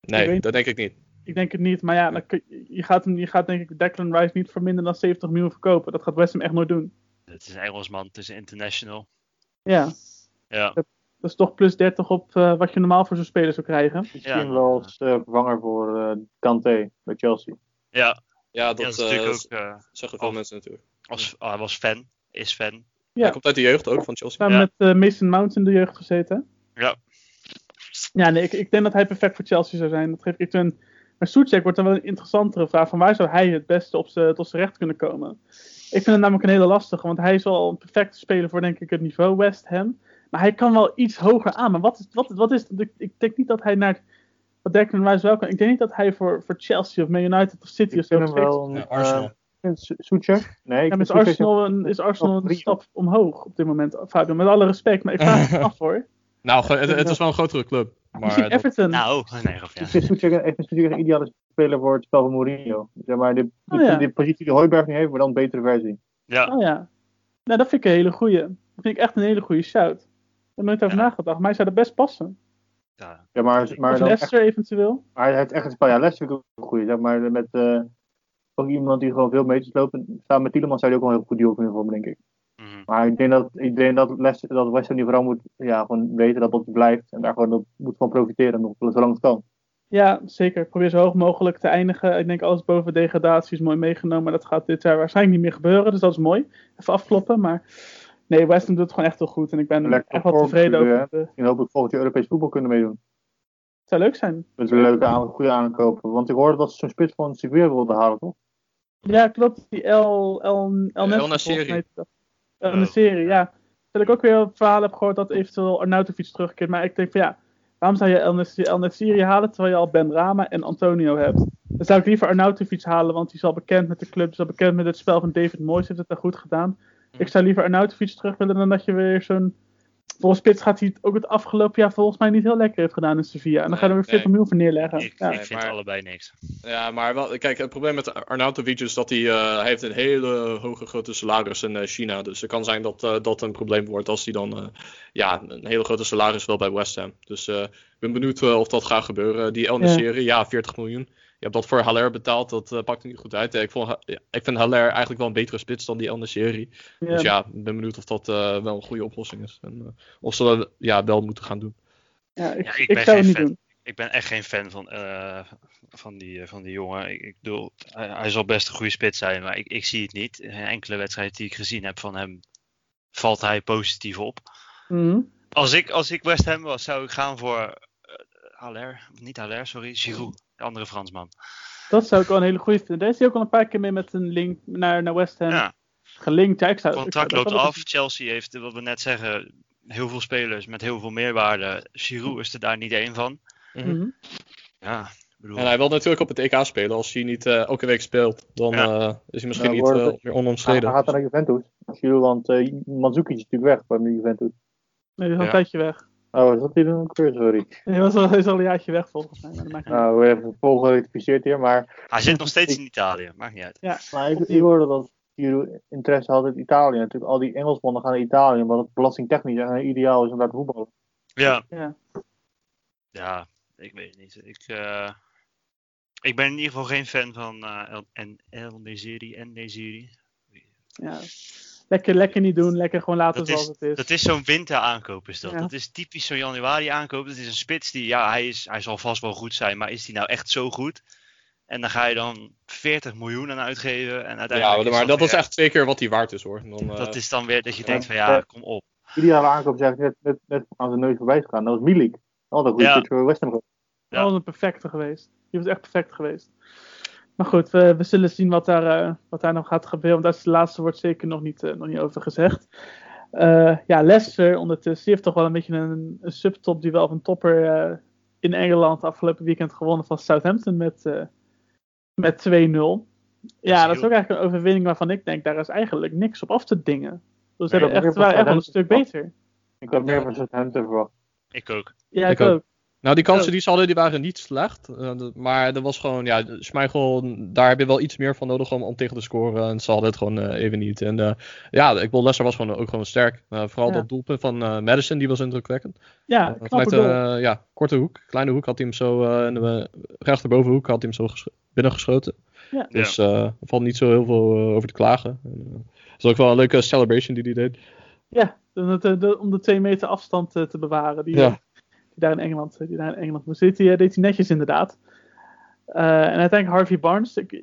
Nee, weet- dat denk ik niet. Ik denk het niet, maar ja, dan kun je, gaat, hem, je gaat denk ik Declan Rice niet voor minder dan 70 miljoen verkopen. Dat gaat West Ham echt nooit doen. Het is een Engelsman, het is een international. Ja, Ja, dat is toch plus 30 op eh, wat je normaal voor zo'n speler zou krijgen. Misschien Ja. wel als eh, vervanger voor eh Kanté bij Chelsea. ja, Ja, dat, dat, is natuurlijk eh, ook. eh, zeggen veel mensen natuurlijk. als, ah, hij was fan, is fan. Ja. Hij komt uit de jeugd ook van Chelsea. Samen Ja. met eh, Mason Mount in de jeugd gezeten. Ja, Ja, nee, ik, ik denk dat hij perfect voor Chelsea zou zijn. Dat geef ik een. Maar Soetjek wordt dan wel een interessantere vraag. Van waar zou hij het beste op zijn tot zijn recht kunnen komen? Ik vind het namelijk een hele lastige. Want hij is wel een perfecte speler voor, denk ik, het niveau West Ham. Maar hij kan wel iets hoger aan. Maar wat is, wat, wat is ik, ik denk niet dat hij naar. Wat Declan Rice wel kan. Ik denk niet dat hij voor, voor Chelsea of Man United of City of Ik zo vind hem wel... Ja, Arsenal. Uh, Soetjek? Nee, ik Ja, Soetjek- Arsenal een, is Arsenal een stap omhoog op dit moment. Fabio, met alle respect. Maar ik vraag het <laughs> af hoor. Nou, het, het is wel een grotere club. Maar dat- Everton. Nou, nee, grapje. Ik vind Soetjek echt een ideale speler voor het spel van Mourinho. Zeg maar, de, de, Oh, ja. de positie die Hooiberg nu heeft, maar dan een betere versie. Ja, Oh ja. Nou, dat vind ik een hele goeie. Dat vind ik echt een hele goede shout. Ik heb nooit over Ja. nagedacht. Maar hij zou er best passen. ja. Ja, maar, maar dan echt, Leicester eventueel. maar hij heeft echt een spel. Ja, Leicester vind ik ook een goeie. Zeg maar, met eh, ook iemand die gewoon veel meters loopt. En Samen met Tielemans zou hij ook wel een heel goed deal kunnen vormen, denk ik. Maar ik denk dat, ik denk dat, dat West Ham die vooral moet ja, gewoon weten dat dat blijft. En daar gewoon op, moet van profiteren, nog, zolang het kan. Ja, zeker. Probeer zo hoog mogelijk te eindigen. Ik denk alles boven degradatie is mooi meegenomen. Maar dat gaat dit jaar waarschijnlijk niet meer gebeuren. Dus dat is mooi. Even afkloppen. Maar nee, West Ham doet het gewoon echt heel goed. En ik ben Lekker echt wel tevreden over hè? Misschien hoop ik volgend jaar Europees voetbal kunnen meedoen. Het zou leuk zijn. Met een leuke aan, goede aankopen. Want ik hoorde dat ze zo'n spits van Sevilla wilden halen, toch? Ja, klopt. Die El, El, El, Nesri, Nasseri. Dat. El Oh, Nasseri, ja. Dat ik ook weer op verhalen heb gehoord dat eventueel Arnautovic terugkeert. Maar ik denk van ja, waarom zou je El Nasseri halen terwijl je al Ben Rama en Antonio hebt? Dan zou ik liever Arnautovic halen, want die is al bekend met de club. Die is al bekend met het spel van David Moyes, heeft het daar goed gedaan. Ik zou liever Arnautovic terug willen dan dat je weer zo'n... Volgens Spits gaat hij het ook het afgelopen jaar volgens mij niet heel lekker heeft gedaan in Sevilla. En dan gaan we er weer Nee, 40 miljoen voor neerleggen. Ik, ja. ik vind maar- allebei niks. Ja, maar wel, kijk, het probleem met Arnautovic is dat hij, eh, hij heeft een hele hoge grote salaris in eh, China. Dus het kan zijn dat eh, dat een probleem wordt als hij dan eh, ja, een hele grote salaris wil bij West Ham. Dus eh, ik ben benieuwd of dat gaat gebeuren. Die El Ja. Nasseri, ja, 40 miljoen. Je hebt dat voor Haller betaald, dat eh, pakt er niet goed uit. Ik, vond, ja, ik vind Haller eigenlijk wel een betere spits dan die Nasseri. Ja. Dus ja, ik ben benieuwd of dat eh, wel een goede oplossing is. En eh, of ze dat ja, wel moeten gaan doen. Ja, ik, Ja, ik ik ben zou het niet fan. doen. Ik ben echt geen fan van, eh, van, die, van die jongen. Ik, ik bedoel, hij, hij zal best een goede spits zijn, maar ik, ik zie het niet. In enkele wedstrijden die ik gezien heb van hem, valt hij positief op. Mhm. Als ik, als ik West Ham was, zou ik gaan voor Haller. Niet Haller, sorry, Giroud. De andere Fransman. Dat zou ik wel een hele goede vinden. Daar is hij ook al een paar keer mee met een link naar, naar West Ham Ja, gelinkt. Ja, ik zou, het ik zou contract loopt af. Chelsea heeft, wat we net zeggen, heel veel spelers met heel veel meerwaarde. Giroud is er daar niet één van. even- Mhm. Ja, bedoel, En hij wil natuurlijk op het EK spelen. Als hij niet eh, elke week speelt, dan Ja. eh, is hij misschien Ja, niet het- meer Hij onomstreden. gaat dan naar Juventus. Giroud, want uh, Mandzukic is natuurlijk weg bij Juventus. Nee, die is al een tijdje weg. Oh, is dat hier dan ook weer? Sorry. Hij was al, hij is al een jaartje weg volgens mij. Maar. Nou, we hebben vol gerectificeerd hier, maar, hij zit nog steeds in Italië, maakt niet uit. Ja, maar ik, ik hoorde dat Giroud interesse had in Italië. Natuurlijk, al die Engelsmannen gaan naar Italië, omdat het belastingtechnisch ideaal is om daar te voetballen. Ja, ja. Ja, ik weet het niet. Ik, eh, ik ben in ieder geval geen fan van eh El, en El Neziri en Neziri. ja. Lekker, lekker niet doen. Lekker gewoon laten Dat zoals is, het is. dat is zo'n winteraankoop is dat. Ja. Dat is typisch zo'n januari aankoop. Dat is een spits die, ja, hij, is, hij zal vast wel goed zijn, maar is die nou echt zo goed? En dan ga je dan 40 miljoen aan uitgeven en Ja, uiteindelijk maar, is dat is weer- echt twee keer wat hij waard is hoor. Dan, eh, Dat is dan weer dat je Ja. denkt van ja, kom op. Ideale aankoop is eigenlijk net, net, net aan zijn neus voorbij gegaan. Dat was Milik. Altijd een goede Ja. pitch voor West Ham. Dat Ja. was een perfecte geweest. Die was echt perfect geweest. Maar goed, we, we zullen zien wat daar, eh, wat daar nog gaat gebeuren. Want daar is de laatste wordt zeker nog niet, eh, nog niet over gezegd. Eh, ja, Leicester ondertussen die heeft toch wel een beetje een, een subtop die wel of een topper eh, in Engeland afgelopen weekend gewonnen van Southampton met, eh, met 2-0. Ja, dat is ook eigenlijk een overwinning waarvan ik denk, daar is eigenlijk niks op af te dingen. Dus ze Nee, hebben echt, dat waren echt wel een stuk beter. Ik had meer van Southampton verwacht. Ik ook. Ja, Ik ik, ook. ook. Nou, die kansen Oh. die ze hadden, die waren niet slecht. Eh, maar er was gewoon, ja, Schmeichel, daar heb je wel iets meer van nodig om, om tegen te scoren. En ze hadden het gewoon eh, even niet. En eh, ja, ik wil Leicester was gewoon, ook gewoon sterk. Eh, vooral Ja. dat doelpunt van eh, Madison, die was indrukwekkend. Ja, vanuit eh, ja, korte hoek, kleine hoek had hij hem zo, eh in de rechterbovenhoek had hij hem zo ges- binnengeschoten. Ja. Dus eh, er valt niet zo heel veel over te klagen. En, het is ook wel een leuke celebration die hij deed. Ja, om de, de- de- om de twee meter afstand eh, te bewaren. Die, Ja. Eh, die daar in Engeland, die daar in Engeland moest. Deed hij, eh, deed hij netjes inderdaad. Eh, en uiteindelijk Harvey Barnes. Ik, eh,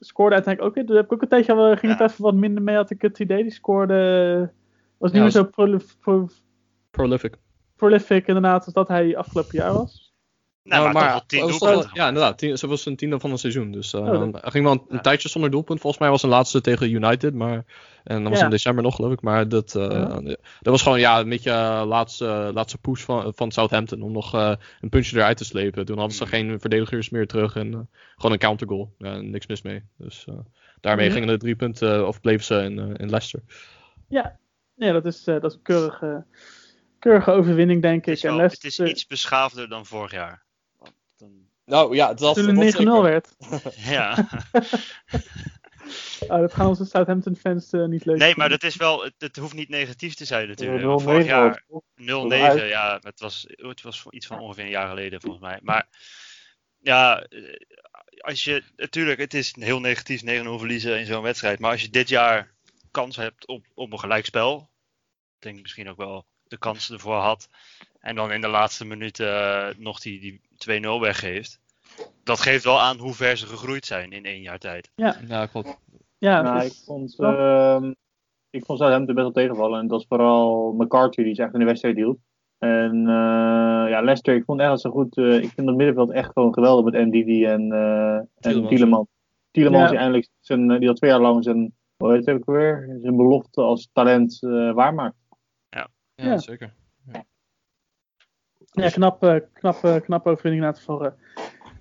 scoorde uiteindelijk ook. Daar heb ik ook een tijdje al, eh, ging het even wat minder mee, had ik het idee. Die scoorde. Was niet Ja, meer zo prolif- pro- Prolific. prolific inderdaad als dat hij afgelopen jaar was. Nou, maar, toch wel 10 hij was toch doelpunten. wel- Ja, inderdaad. Tien, ze was een tiende van het seizoen. Dus eh, Oh, dat- hij ging wel een, een Ja. tijdje zonder doelpunt. Volgens mij was een laatste tegen United. Maar, en dat was Ja. in december nog, geloof ik. Maar dat, eh, Ja. dat was gewoon ja, een beetje uh, laatste, laatste push van, van Southampton. Om nog eh, een puntje eruit te slepen. Toen hadden ze Mm. geen verdedigers meer terug. En eh, gewoon een countergoal. Ja, niks mis mee. Dus eh, daarmee Ja. gingen de drie punten, eh, of bleven ze in, eh, in Leicester. Ja, ja dat, is, eh, dat is een keurige, keurige overwinning, denk Het ik. En wel- het is Leicester, iets beschaafder dan vorig jaar. Nou ja, dat, toen het 9-0 werd. <laughs> ja. <laughs> Oh, dat gaan onze Southampton-fans eh, niet leuk Nee, maar dat is wel, het, het hoeft niet negatief te zijn natuurlijk. 0-9 Want Vorig jaar was het. 0-9, ja, het was, het was iets van ongeveer een jaar geleden volgens mij. Maar ja, eh, als je, natuurlijk, het is heel negatief 9-0 verliezen in zo'n wedstrijd. Maar als je dit jaar kans hebt op, op een gelijkspel, ik denk misschien ook wel de kans ervoor had. En dan in de laatste minuten eh, nog die, die 2-0 weggeeft. Dat geeft wel aan hoe ver ze gegroeid zijn in één jaar tijd. Ja, klopt. Ja, Nou, dus- ik vond, ehm ik vond Southampton best wel tegenvallen. En dat is vooral McCarthy die ze echt in de wedstrijd hield. En eh, ja, Leicester, ik vond echt dat ze goed. eh, ik vind het middenveld echt gewoon geweldig met Ndidi en, eh en Tielemans. Tielemans. Ja. die eindelijk zijn, die al twee jaar lang zijn, hoe heet het ook weer, zijn belofte als talent eh, waarmaakt. Ja, Ja. zeker. Ja, knap, eh, knap, eh, knap overwinning inderdaad voor, eh,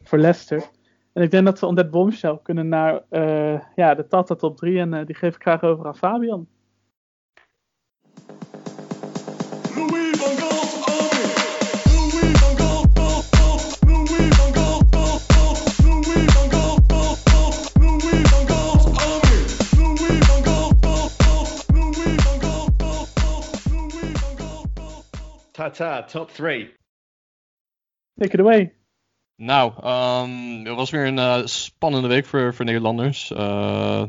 voor Leicester. En ik denk dat we on that bombshell kunnen naar eh, ja, de Tata top 3. En eh, die geef ik graag over aan Fabian. Tata, top three. Take it away. Nou, ehm, het was weer een eh, spannende week voor, voor Nederlanders. Eh,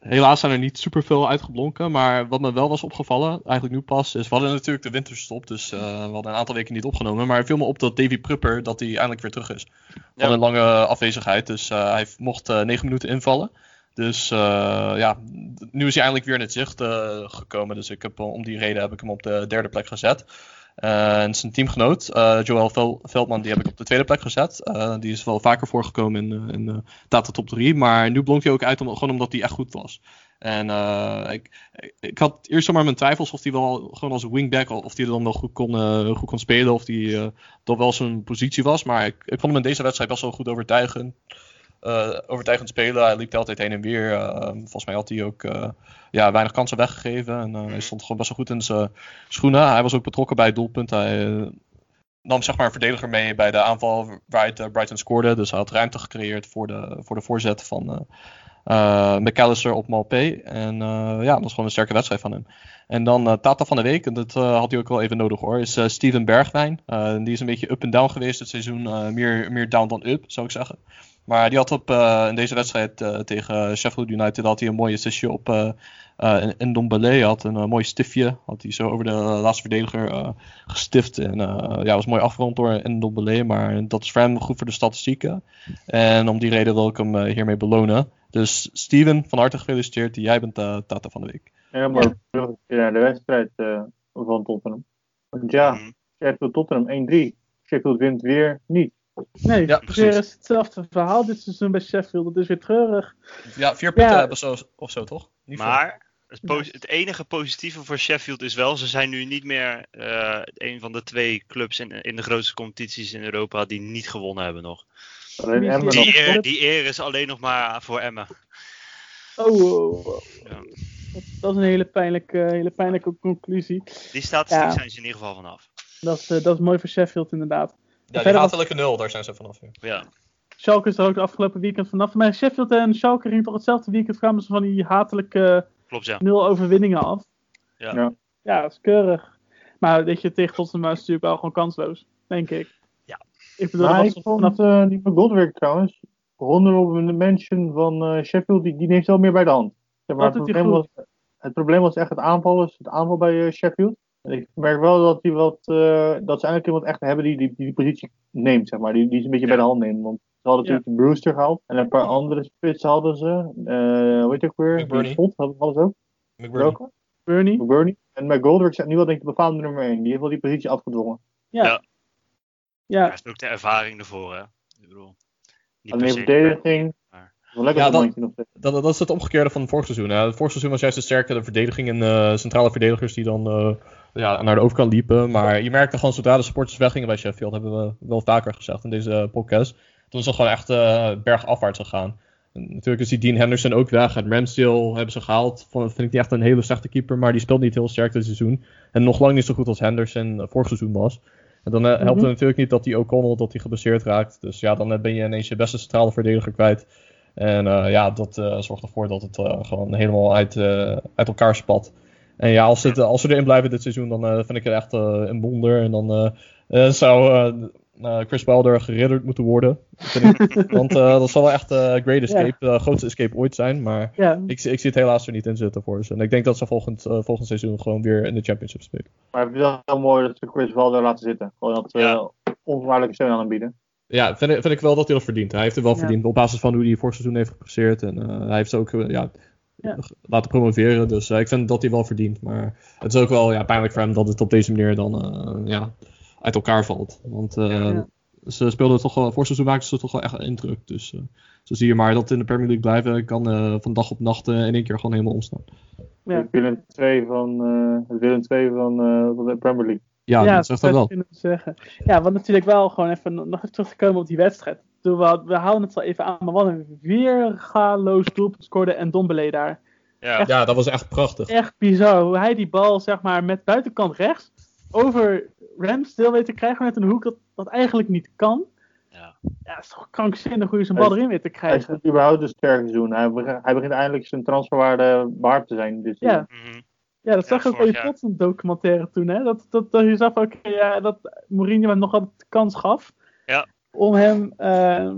helaas zijn er niet superveel uitgeblonken. Maar wat me wel was opgevallen, eigenlijk nu pas, is we hadden natuurlijk de winterstop. Dus eh, we hadden een aantal weken niet opgenomen. Maar het viel me op dat Davy Prupper, dat hij eindelijk weer terug is. Van Ja. een lange afwezigheid. Dus eh, hij mocht eh, negen minuten invallen. Dus eh, ja, nu is hij eindelijk weer in het zicht eh, gekomen. Dus ik heb, om die reden heb ik hem op de derde plek gezet. Eh, en zijn teamgenoot, eh, Joël Vel- Veldman, die heb ik op de tweede plek gezet. Eh, die is wel vaker voorgekomen in, in de data top 3. Maar nu blonk hij ook uit gewoon omdat hij echt goed was. En ik, ik, had eerst zomaar mijn twijfels of hij wel gewoon als wingback, of hij dan wel goed kon, goed kon spelen. Of hij eh, dat wel zijn positie was. Maar ik, ik vond hem in deze wedstrijd best wel goed overtuigend. Eh, overtuigend spelen. Hij liep de hele tijd heen en weer. Eh, volgens mij had hij ook eh, ja, weinig kansen weggegeven. En hij stond gewoon best wel goed in zijn schoenen. Hij was ook betrokken bij het doelpunt. Hij nam zeg maar een verdediger mee bij de aanval eh, Brighton scoorde. Dus hij had ruimte gecreëerd voor de, voor de voorzet van McAllister op Malpé. En ja, dat was gewoon een sterke wedstrijd van hem. En dan Tata van de Week, en dat had hij ook wel even nodig hoor, is Steven Bergwijn. Die is een beetje up en down geweest dit seizoen. meer, meer down dan up, zou ik zeggen. Maar die had op, eh, in deze wedstrijd eh, tegen Sheffield United had hij een mooie assistje op eh eh en- en Dombele had een mooi stiftje. Had hij zo over de laatste verdediger eh, gestift. En eh, ja, was mooi afgerond door Ndombele. Maar dat is voor hem goed voor de statistieken. En om die reden wil ik hem hiermee belonen. Dus Steven, van harte gefeliciteerd. Jij bent de Tata van de Week. Ja, maar terug naar de wedstrijd eh, van Tottenham. Want ja, Mhm. Sheffield Tottenham 1-3. Sheffield wint weer niet. Nee, Ja, is precies. hetzelfde verhaal dit seizoen bij Sheffield. Het is weer treurig. Ja, vier punten Ja. hebben zo, of zo, toch? Niet veel. Maar het, enige positieve voor Sheffield is wel, ze zijn nu niet meer eh, een van de twee clubs in, in de grootste competities in Europa die niet gewonnen hebben nog. Alleen die? eer, die eer is alleen nog maar voor Emmen. Oh, oh, oh. Ja. Dat, dat is een hele pijnlijke, hele pijnlijke conclusie. Die statistiek Ja. zijn ze in ieder geval vanaf. Dat is, eh, dat is mooi voor Sheffield inderdaad. Ja, die hatelijke nul, daar zijn ze vanaf. Ja. Ja. Schalke is er ook de afgelopen weekend vanaf. Maar Sheffield en Schalke gingen toch hetzelfde weekend kwamen ze van die hatelijke Klopt, ja. nul overwinningen af. Ja. Ja. Ja, dat is keurig. Maar weet je, tegen Tottenham is het natuurlijk wel gewoon kansloos, denk ik. Ja. Ik bedoel, Maar dat ik vond vanaf... eh, die McGoldrick trouwens, honorable mention van eh, Sheffield, die, die neemt wel meer bij de hand. Zeg maar, het, probleem was, het probleem was echt het aanval, het aanval bij eh, Sheffield. En ik merk wel dat, die wat, eh, dat ze eigenlijk iemand echt hebben die die, die, die positie neemt, zeg maar. Die, die ze een beetje Ja. bij de hand neemt. Want ze hadden natuurlijk de Brewster gehaald. En een paar andere spitsen hadden ze. eh hoe heet je ook weer? McBurney. Font hadden ze ook. McBurney. Welke? Bernie. McBurney. En McGoldrick staat nu wel denk ik de befaamde nummer 1. Die heeft wel die positie afgedwongen. Ja. Ja. Ja, Hij heeft ook de ervaring ervoor, hè. Ik bedoel, niet Alleen verdediging. maar- Ja, dat-. Dat, dat is het omgekeerde van het vorig seizoen. Hè. Het vorig seizoen was juist de sterke verdediging en eh, centrale verdedigers die dan eh, ja, naar de overkant liepen. Maar je merkte gewoon zodra de supporters weggingen bij Sheffield, hebben we wel vaker gezegd in deze podcast. Toen is het gewoon echt eh, bergafwaarts gegaan. En natuurlijk is die Dean Henderson ook weg. En Ramsdale hebben ze gehaald. Vond, vind ik niet echt een hele slechte keeper, maar die speelt niet heel sterk dit seizoen. En nog lang niet zo goed als Henderson eh, vorig seizoen was. En dan eh, helpt Mhm. het natuurlijk niet dat die O'Connell dat die geblesseerd raakt. Dus ja, dan ben je ineens je beste centrale verdediger kwijt. En ja, dat zorgt ervoor dat het gewoon helemaal uit, uit elkaar spat. En ja, als, het, als ze erin blijven dit seizoen, dan eh, vind ik het echt eh, een wonder. En dan eh, zou Chris Wilder geridderd moeten worden. ik. <laughs> Want dat zal wel echt eh great escape, de grootste escape ooit zijn. Maar ja. ik, ik zie het helaas er niet in zitten voor ze. En ik denk dat ze volgend, volgend seizoen gewoon weer in de championship spelen. Maar het wel heel mooi dat ze Chris Wilder laten zitten. Gewoon dat ze onvoorwaardelijke steun aan hem bieden. Ja, vind, ik- vind ik wel dat hij dat verdient. Hij heeft het wel Ja. verdiend op basis van hoe hij vorig seizoen heeft gepresteerd. En hij heeft ze ook ja, Ja. laten promoveren. Dus eh, ik vind dat hij wel verdient. Maar het is ook wel ja, pijnlijk voor hem dat het op deze manier dan eh, ja, uit elkaar valt. Want eh, Ja. ze speelden toch wel, voor seizoen maakten ze toch wel echt een indruk. Dus eh, zo zie je maar dat in de Premier League blijven kan eh, van dag op nacht eh, in één keer gewoon helemaal omstaan. Ja. Willem 2 van, eh, Willem 2 van, eh, van de Premier League. Ja, dat zegt dat wel. zeggen. Ja, want natuurlijk wel gewoon even nog even terug te komen op die wedstrijd. Toen we, we houden het al even aan, maar wat een weergaloos doelpunt scoorde en Dombele daar. Ja, Ja, dat was echt prachtig. Echt bizar hoe hij die bal zeg maar met buitenkant rechts over Ramsdale weet te krijgen met een hoek dat, dat eigenlijk niet kan. Ja. Ja, het is toch krankzinnig hoe je zijn bal Hij- erin weet te Hij krijgen. is überhaupt een sterk seizoen. Hij, begint- hij begint eindelijk zijn transferwaarde waard te zijn dit Ja. Ja, dat Ja, zag je ook jaar. Tottenham documentaire toen, hè? Dat, dat, dat je zag ook, ja, dat Mourinho hem nog altijd de kans gaf Ja. Om hem, eh,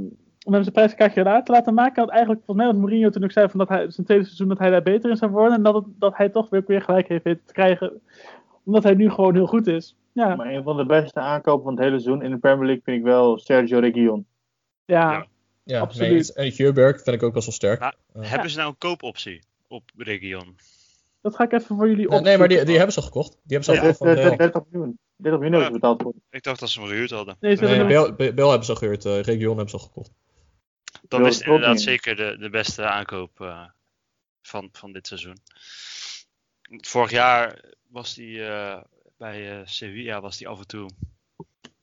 om hem zijn prijskaartje later te laten maken. Want eigenlijk, volgens mij, wat Mourinho toen ook zei van dat hij zijn tweede seizoen dat hij daar beter in zou worden. En dat, het, dat hij toch weer, weer gelijk heeft weten te krijgen. Omdat hij nu gewoon heel goed is. Ja, Maar een van de beste aankopen van het hele seizoen in de Premier League vind ik wel Sergio Reguilon. ja. Ja. Ja, Absoluut. nee. En vind ik ook best wel sterk. Maar Eh, Hebben ze nou een koopoptie op Region? Dat ga ik even voor jullie op. nee, maar die, die hebben ze al gekocht. Die hebben ze al Ja, gekocht van Bale. 30 miljoen. 30 miljoen hebben ze betaald voor. Ik dacht dat ze hem gehuurd hadden. Nee, ze Nee, Bale, Bale hebben ze al gehuurd. eh Region hebben ze al gekocht. Dan Wil is inderdaad zeker de, de beste aankoop eh, van, van dit seizoen. Vorig jaar was hij eh, bij eh, Sevilla was die af en toe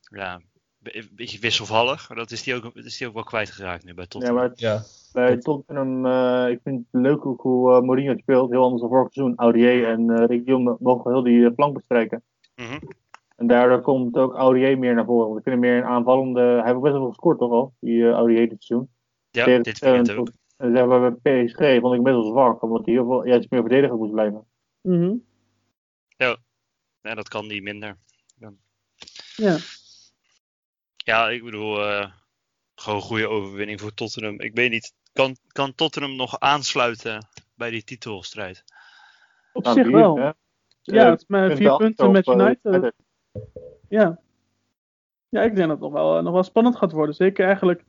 ja, een beetje wisselvallig. Maar dat is hij ook, dat is die ook wel kwijtgeraakt nu bij Ja, Tottenham. maar Ja, bij Tottenham, eh ik vind het leuk ook hoe eh, Mourinho het speelt. Heel anders dan vorig seizoen. Aurier en eh Reguilon mogen heel die eh, flank bestrijken. Mhm. En daardoor komt ook Aurier meer naar voren. Want ik vind hem meer een aanvallende... Hij heeft ook best wel gescoord toch al, die eh, Aurier dit seizoen. Ja, Tegen- dit weekend ook. En zeg maar bij PSG vond ik best wel zwak. Omdat hij heel veel, meer verdediger moest blijven. Mhm. Ja, dat kan niet minder. Ja. Ja, ik bedoel, eh, gewoon een goede overwinning voor Tottenham. Ik weet niet, kan, kan Tottenham nog aansluiten bij die titelstrijd? Op Nou, zich wel. hè. Ja, Eh, het is maar vier punten met eh, United. Ja. Ja, ik denk dat het nog wel, eh, nog wel spannend gaat worden. Zeker eigenlijk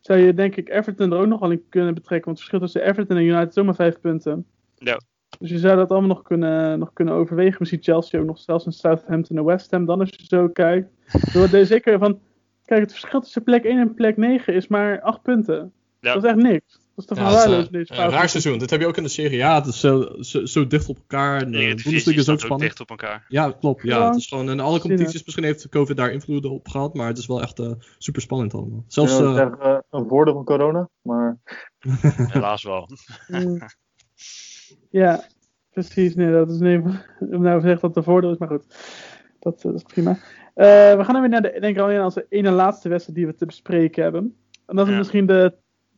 zou je denk ik Everton er ook nog wel in kunnen betrekken. Want het verschil tussen Everton en United is ook maar vijf punten. Ja. Dus je zou dat allemaal nog kunnen, nog kunnen overwegen. Misschien Chelsea ook nog zelfs in Southampton en West Ham. Dan als je zo kijkt. Door deze zeker van... Kijk, het verschil tussen plek 1 en plek 9 is maar 8 punten. Ja. Dat is echt niks. Dat is toch Ja, dat waardeloos eh, deze een raar seizoen. Dit heb je ook in de Serie A. Het is zo, zo, zo dicht op elkaar. En, De eh, de Bundesliga is ook spannend. dicht op elkaar. Ja, klopt. Ja, Ja. het is gewoon in alle competities. Misschien heeft COVID daar invloeden op gehad. Maar het is wel echt eh, super spannend allemaal. Zelfs. Eh, zeggen, eh, een voordeel van corona. Maar <laughs> Helaas wel. Ja, precies. Nee, dat is nee, <laughs> om nou gezegd dat het een voordeel is, maar goed. Dat, eh, dat is prima. Eh, we gaan dan weer naar de, denk ik alleen onze ene laatste wedstrijd die we te bespreken hebben. En dat is Ja. misschien de,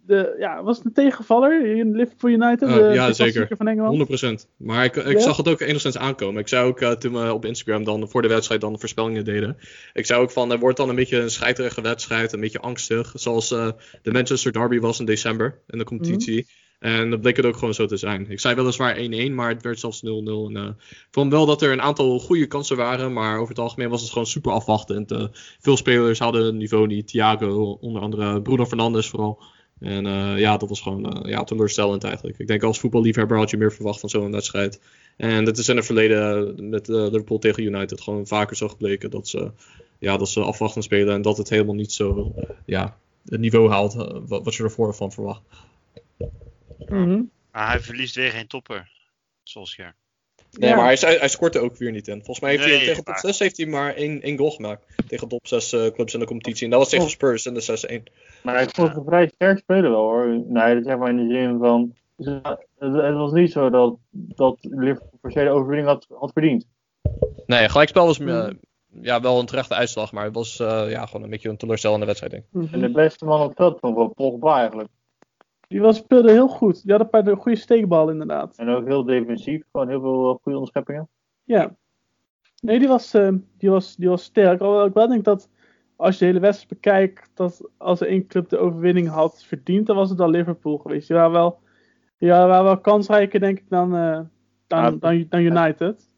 de, ja, was het een tegenvaller in Liverpool United? Eh, de, ja, de zeker. van Engeland? 100%. Maar ik, ik Ja? zag het ook enigszins aankomen. Ik zei ook eh, toen we op Instagram dan voor de wedstrijd dan de voorspellingen deden. Ik zei ook van, er wordt dan een beetje een scheiterige wedstrijd, een beetje angstig. Zoals eh, de Manchester Derby was in december in de competitie. En dat bleek het ook gewoon zo te zijn. Ik zei weliswaar 1-1, maar het werd zelfs 0-0. En, ik vond wel dat er een aantal goede kansen waren, maar over het algemeen was het gewoon super afwachtend. Eh, veel spelers hadden het niveau niet. Thiago, onder andere Bruno Fernandes vooral. En eh, ja, dat was gewoon eh, ja, teleurstellend eigenlijk. Ik denk als voetballiefhebber had je meer verwacht van zo'n wedstrijd. En dat is in het verleden met eh, Liverpool tegen United gewoon vaker zo gebleken dat ze ja, dat ze afwachten spelen en dat het helemaal niet zo ja, het niveau haalt wat, wat je ervoor van verwacht. Mhm. Maar hij verliest weer geen topper. Solskjaer. Nee, Ja. maar hij, hij, er ook weer niet in. Volgens mij heeft hij tegen top maar- 6 heeft hij maar één, één goal gemaakt. Tegen top 6 eh, clubs in de competitie. En dat was tegen Oh. Spurs in de 6-1. Maar hij vond het vrij sterk spelen wel hoor. Nee, dat zeg maar in de zin van. Het, het was niet zo dat, dat Liverpool per se de overwinning had, had verdiend. Nee, gelijkspel was Mhm. eh, ja, wel een terechte uitslag. Maar het was eh, ja, gewoon een beetje een teleurstellende wedstrijd, denk ik. Mhm. En de beste man op het veld vond wel Pogba eigenlijk. Die was, speelde heel goed. Die had een paar goede steekballen inderdaad. En ook heel defensief. Gewoon heel veel eh, goede onderscheppingen. Ja. Nee, die was, eh, die was, die was sterk. Alhoewel ik wel denk dat als je de hele wedstrijd bekijkt, dat als er één club de overwinning had verdiend, dan was het dan Liverpool geweest. Die waren wel, die waren wel kansrijker, denk ik, dan, eh, dan, dan, dan United.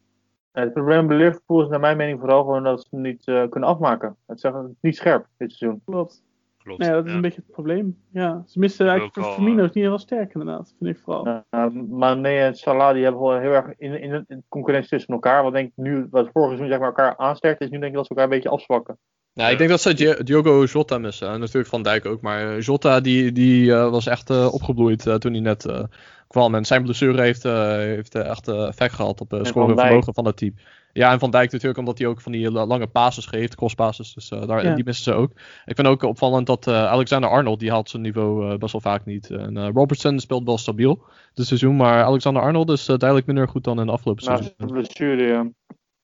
Het probleem bij Liverpool is naar mijn mening vooral gewoon dat ze hem niet kunnen afmaken. Het is niet scherp dit seizoen. Klopt. Klopt. Nee, dat is ja. een beetje het probleem. Ja, ze missen eigenlijk al, Firmino eh, is niet heel sterk inderdaad, vind ik vooral. Uh, Mane en Salah die hebben wel heel erg in, in, in concurrentie tussen elkaar. Wat denk ik nu, wat vorig seizoen zeg maar elkaar aansterkt, is nu denk ik dat ze elkaar een beetje afzwakken. Ja, ik denk dat ze Di- Diogo Jota missen. En natuurlijk Van Dijk ook. Maar eh, Jota die, die eh, was echt eh, opgebloeid eh, toen hij net eh, kwam. En zijn blessure heeft, eh, heeft echt effect gehad op het En scoren vermogen van dat team. Ja, en Van Dijk natuurlijk omdat hij ook van die la- lange passes geeft, crosspasses. Dus eh, daar, Ja. die missen ze ook. Ik vind ook opvallend dat eh, Alexander Arnold, die haalt zijn niveau eh, best wel vaak niet. En eh, Robertson speelt wel stabiel dit seizoen. Maar Alexander Arnold is eh, duidelijk minder goed dan in de afgelopen Na seizoen. blessure, ja.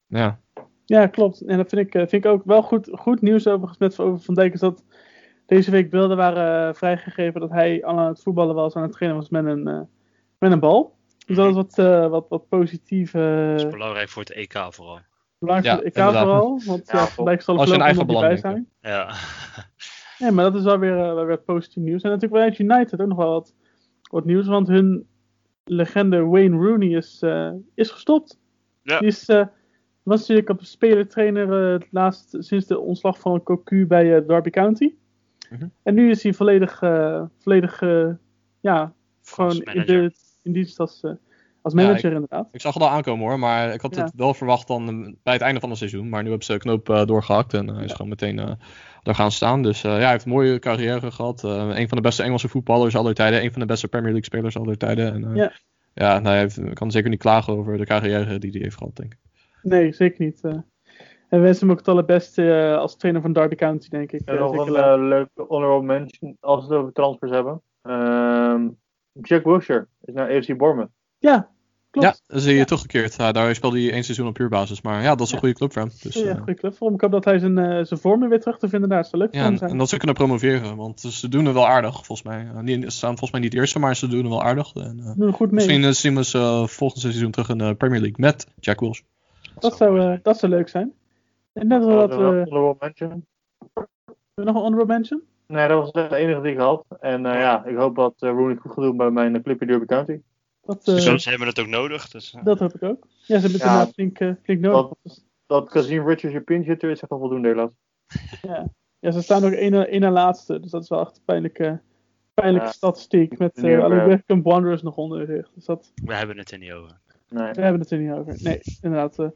Ja. Ja, klopt. En dat vind ik, vind ik ook wel goed, goed nieuws overigens met over Van Dijk. Is dat deze week beelden waren vrijgegeven dat hij al aan het voetballen was, aan het trainen was met een, eh, met een bal. Dus dat is wat, eh, wat, wat positief. eh Dat is belangrijk voor het EK vooral. belangrijk Ja, voor de EK inderdaad. vooral. Want ja, Ja, Van Dijk zal voorlopig eigen niet bij belang zijn. Ja. Nee, maar dat is wel weer, eh, wel weer positief nieuws. En natuurlijk vanuit United ook nog wel wat, wat nieuws. Want hun legende Wayne Rooney is, eh, is gestopt. Ja. Die is, eh, was natuurlijk op spelertrainer eh, het laatst, sinds de ontslag van Cocu bij Derby County. Mhm. En nu is hij volledig, eh, volledig eh, ja, gewoon in, de, in dienst als, eh, als manager inderdaad. Ik zag het al aankomen hoor, maar ik had Ja. het wel verwacht dan eh, bij het einde van het seizoen. Maar nu hebben ze de knoop eh, doorgehakt en hij is gewoon meteen eh daar gaan staan. Dus eh, ja, hij heeft een mooie carrière gehad. Eh, een van de beste Engelse voetballers aller tijden. Een van de beste Premier League spelers aller tijden. En, eh, Ja. ja, nou, hij heeft, kan zeker niet klagen over de carrière die hij heeft gehad, denk ik. Nee, zeker niet. eh. en we wensen hem ook het allerbeste als trainer van Derby County, denk ik. En nog een leuke honorable mention als we het over transfers hebben. Ehm, Jack Wilshere is naar AFC Bournemouth. ja, klopt. Ja, dan is hij Ja. teruggekeerd. Ja, daar speelde hij één seizoen op huurbasis. Maar ja, dat is een Ja. goede club voor hem. Dus, Ja, eh, goede club voor hem. Ik hoop dat hij zijn, eh, zijn vorm weer terug te vinden daar. Het zou leuk ja, en, zijn. en dat ze kunnen promoveren. Want ze doen het wel aardig, volgens mij. Eh, niet, ze staan volgens mij niet eerste, maar ze doen het wel aardig. En, eh, Doen goed mee. Misschien zien we ze eh, volgend seizoen terug in de Premier League met Jack Wilshere. dat, zou, eh, dat zou leuk zijn. En net als Dat dat een mention. we nog een honorable mention? Nee, dat was de enige die ik had. En eh, ja, ik hoop dat eh, Rooney goed gaat doen bij mijn club in Derby County. Dat, eh, Zo, ze hebben het ook nodig. Dus, eh, dat hoop ik ook. Ja, ze hebben het Ja. inderdaad flink, eh, flink nodig. Dat- Dat Kazim Richards je pin zit, is echt al voldoende helaas. ja, ze staan ook één na- na laatste. Dus dat is wel echt een pijnlijke, pijnlijke Ja. statistiek. Met uh, eh, Wycombe Wanderers nog onder zich. Dus dat, we hebben het er niet over. Nee. we hebben het er niet over. Nee, inderdaad. eh.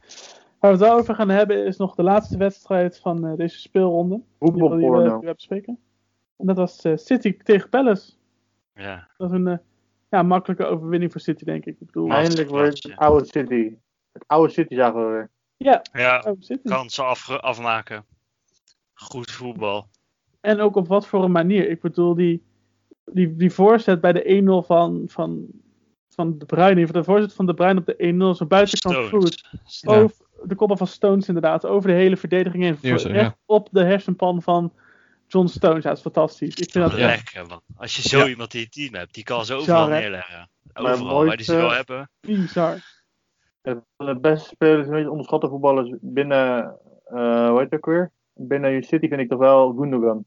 waar we het wel over gaan hebben is nog de laatste wedstrijd van eh, deze speelronde. We, die we, die Voetbalporno. we bespreken. En dat was eh, City tegen Palace. Ja. Dat is een eh, ja, makkelijke overwinning voor City, denk ik. Ik bedoel. Eindelijk weer het oude City. Het oude City zagen we weer. ja, ja, City. kansen afge- afmaken. Goed voetbal. En ook op wat voor een manier. Ik bedoel, die, die, die voorzet bij de 1-0 van, van, van De Bruyne. De voorzet van De Bruyne op de 1-0. Zo buitenkant. Ja. Over de koppen van Stones inderdaad. Over de hele verdediging heen. Recht ja. op de hersenpan van John Stones. Ja, is fantastisch. Ik vind dat Ja. Lekker man. Als je zo Ja. iemand in je team hebt, die kan ze overal neerleggen. Overal, waar die ze wel eh, hebben. bizar. De beste spelers, een beetje onderschatte voetballers binnen, eh hoe heet het ook weer? Binnen je City vind ik toch wel Gundogan.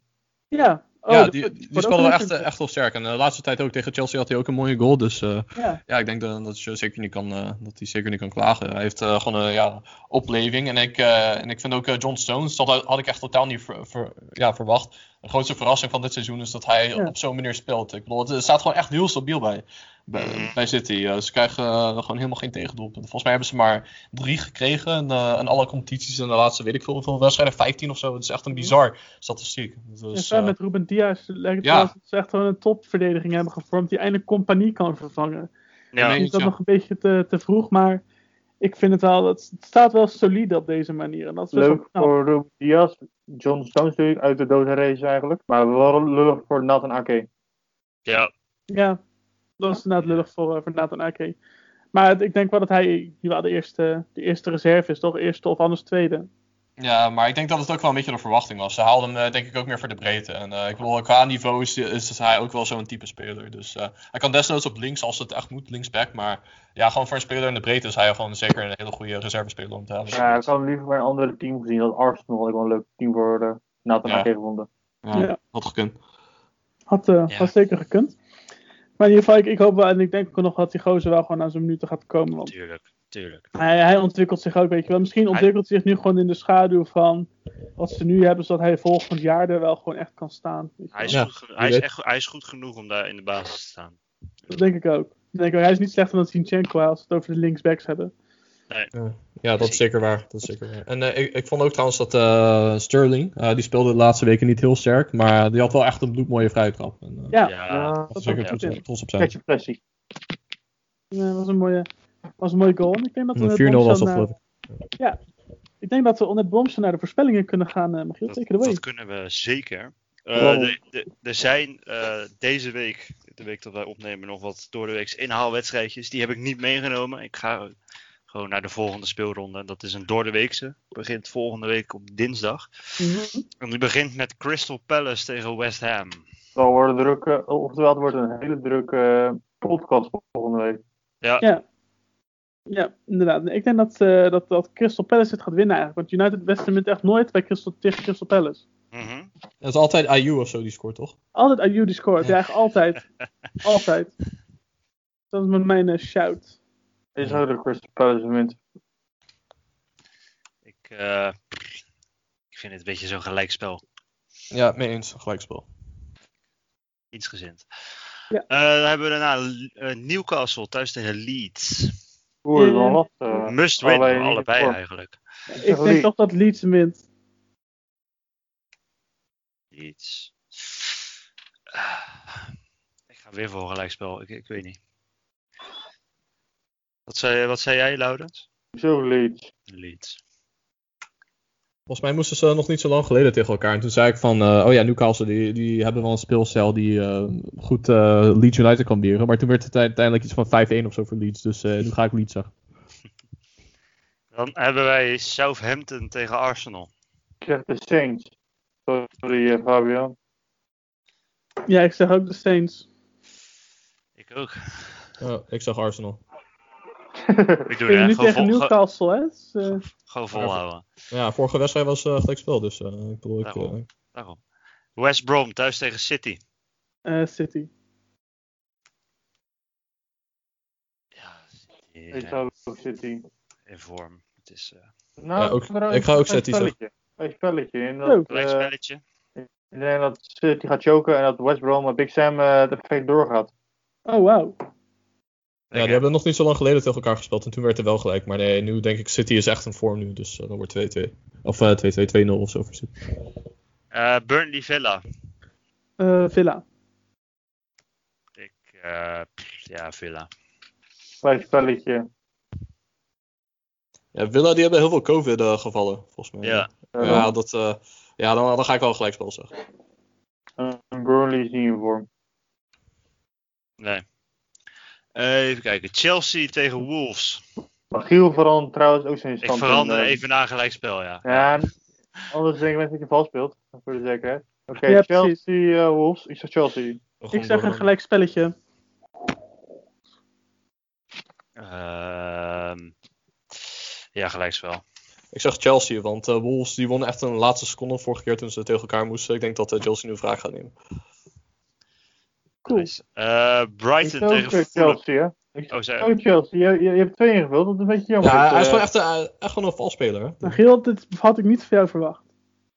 Ja, oh, ja, die, die speelde wel echt, eh, echt wel sterk. En de laatste tijd ook tegen Chelsea had hij ook een mooie goal. Dus eh, Ja, ja, ik denk dat, dat, je zeker niet kan, eh, dat hij zeker niet kan klagen. Hij heeft eh, gewoon een ja, opleving. En ik, eh, en ik vind ook eh, John Stones, dat had ik echt totaal niet ver- ver- ja, verwacht. De grootste verrassing van dit seizoen is dat hij Ja. op zo'n manier speelt. Ik bedoel, het staat gewoon echt heel stabiel bij. Bij, Mhm. bij City. Eh, ze krijgen eh, gewoon helemaal geen tegendoelpunten. Volgens mij hebben ze maar drie gekregen in, eh, in alle competities in de laatste, weet ik veel, hoeveel wedstrijden, 15 of zo. Het is echt een bizar statistiek. En Dus, eh, met Ruben Diaz lijkt het ja. wel alsof ze echt gewoon een topverdediging hebben gevormd die eindelijk compagnie kan vervangen. Ja, is dat ja. nog een beetje te, te vroeg, maar ik vind het wel, het staat wel solide op deze manier. En dat is wel Leuk voor Ruben Diaz. John Stones natuurlijk uit de dode race eigenlijk. Maar wel lullig voor Nathan Ake. ja. Ja, dat is inderdaad lullig voor, eh, voor Nathan Ake. Maar het- ik denk wel dat hij wel de eerste, de eerste reserve is, toch? Eerste of anders tweede. Ja, maar ik denk dat het ook wel een beetje de verwachting was. Ze haalden hem eh, denk ik ook meer voor de breedte. En eh, ik bedoel, qua niveau is, is hij ook wel zo'n type speler. Dus eh, hij kan desnoods op links als het echt moet, linksback. Maar ja, gewoon voor een speler in de breedte is hij gewoon zeker een hele goede reservespeler om te hebben. Ja, ik had hem liever bij een andere team gezien. Dat Arsenal had ik wel een leuk team voor eh, Nathan Ja. Ake gevonden. Ja, Ja. had gekund. Had, eh, Ja. had zeker gekund. Maar in ieder geval, ik, ik hoop wel, en ik denk ook nog dat die gozer wel gewoon aan zijn minuten gaat komen. Want Tuurlijk, tuurlijk. hij, hij ontwikkelt zich ook, weet je wel. Misschien ontwikkelt hij zich nu gewoon in de schaduw van wat ze nu hebben, zodat hij volgend jaar er wel gewoon echt kan staan. Hij is. Ja, goed, hij, is echt, hij is goed genoeg om daar in de basis te staan. Dat denk ik ook. Denk ik ook. Hij is niet slechter dan Zinchenko als we het over de linksbacks hebben. Ja, dat is zeker waar. Dat is zeker waar. En eh, ik, ik vond ook trouwens dat eh, Sterling, eh, die speelde de laatste weken niet heel sterk. Maar die had wel echt een bloedmooie vrije trap. En, eh, Ja, Ja, Ja, dat dat zeker trots, goed. trots op zijn. catch your pressie. dat was een mooie, was een mooie goal. Ik denk dat we Een met 4-0 was dat naar- geloof ik. Denk dat we onder Bomsel naar de voorspellingen kunnen gaan, uh, Michiel. dat, it away. dat kunnen we zeker. Eh, Wow. de- de- er zijn eh, deze week, de week dat wij opnemen, nog wat door de weeks inhaalwedstrijdjes. Die heb ik niet meegenomen. Ik ga gewoon naar de volgende speelronde. En dat is een door de weekse. Begint volgende week op dinsdag. Mhm. En die begint met Crystal Palace tegen West Ham. Dat wordt druk, eh, oftewel het wordt een hele drukke eh, podcast volgende week. Ja. Ja, inderdaad. Ik denk dat, eh, dat, dat Crystal Palace het gaat winnen eigenlijk. Want United Westen wint echt nooit bij Crystal, tegen Crystal Palace. Mhm. Het is altijd IU of zo die scoort, toch? Altijd Ayew die scoort. Ja, eigenlijk altijd. <laughs> altijd. Dat is met mijn shout. Is ook de Crystal Palace wint. Ik, eh, ik vind het een beetje zo'n gelijkspel. Ja, mee eens. Gelijkspel. Ietsgezind. Ja. Eh, dan hebben we daarna eh, Newcastle thuis tegen Leeds. Oeh, dat is wel lastig. Must win, allebei voor. eigenlijk. Ik denk Leeds. toch dat Leeds wint. Leeds. Ik ga weer voor een gelijkspel. Ik, ik weet niet. Wat zei, wat zei jij, Laurens? Zo Leeds. Leeds. Volgens mij moesten ze nog niet zo lang geleden tegen elkaar. En toen zei ik van, eh, oh ja, Newcastle, die, die hebben wel een speelstijl die eh, goed eh, Leeds United kan beren. Maar toen werd het uiteindelijk iets van 5-1 of zo voor Leeds. Dus eh, nu ga ik Leeds zeggen. Dan hebben wij Southampton tegen Arsenal. Ik zeg de Saints. Sorry Fabian. Ja, ik zeg ook de Saints. Ik ook. Oh, ik zeg Arsenal. <laughs> Ik doe nu Gewoon, tegen vol, Newcastle, hè? Dus, eh, gewoon volhouden. Ja, vorige wedstrijd was eh gelijkspel, dus eh, ik bedoel, ik, Daarom. Daarom. West Brom thuis tegen City. eh, City. Ja, City Ik zou ook City. in vorm. Het is eh, Nou, Ja, ook- ik ga ook City zeggen. spelletje. Een spelletje. In dat, een klein spelletje. ik denk dat City gaat choken en dat West Brom en Big Sam eh het effect doorgaat. Oh, wauw. Ja, die hebben nog niet zo lang geleden tegen elkaar gespeeld. En toen werd er wel gelijk. Maar nee, nu denk ik, City is echt in vorm nu. Dus eh, dan wordt 2-2. Of eh 2-2, 2-0 of zo voor City. Eh, Burnley Villa. Eh, Villa. Ik, eh, ja, Villa. Klein spelletje. Ja, Villa die hebben heel veel COVID-gevallen, volgens mij. Ja. Eh, ja, dat, eh, ja dan, dan ga ik wel gelijkspel zeggen. en Burnley is niet in vorm. Nee. Eh, even kijken. Chelsea tegen Wolves. Maar Giel verandert trouwens ook zijn Ik stand. verander in, eh, even naar gelijkspel, ja. Ja, anders denk ik dat je vals speelt. Voor de zekerheid. Oké, Ja, Chelsea, eh, Wolves. Ik zeg Chelsea. Ik zeg een gelijk spelletje. Ehm, ja, gelijkspel. Ik zeg Chelsea, want eh, Wolves die wonnen echt een laatste seconde vorige keer toen ze tegen elkaar moesten. Ik denk dat Chelsea nu vraag gaat nemen. Cool. Nice. Eh, Ik Brighton tegen Fulham. Chelsea, hè? Ik Oh, zei Chelsea. Je, je, je hebt twee ingevuld, dat is een beetje jammer. Ja, Dit, hij is eh, gewoon echt, eh, echt gewoon een valspeler. Hè? Giel, dit had ik niet van jou verwacht.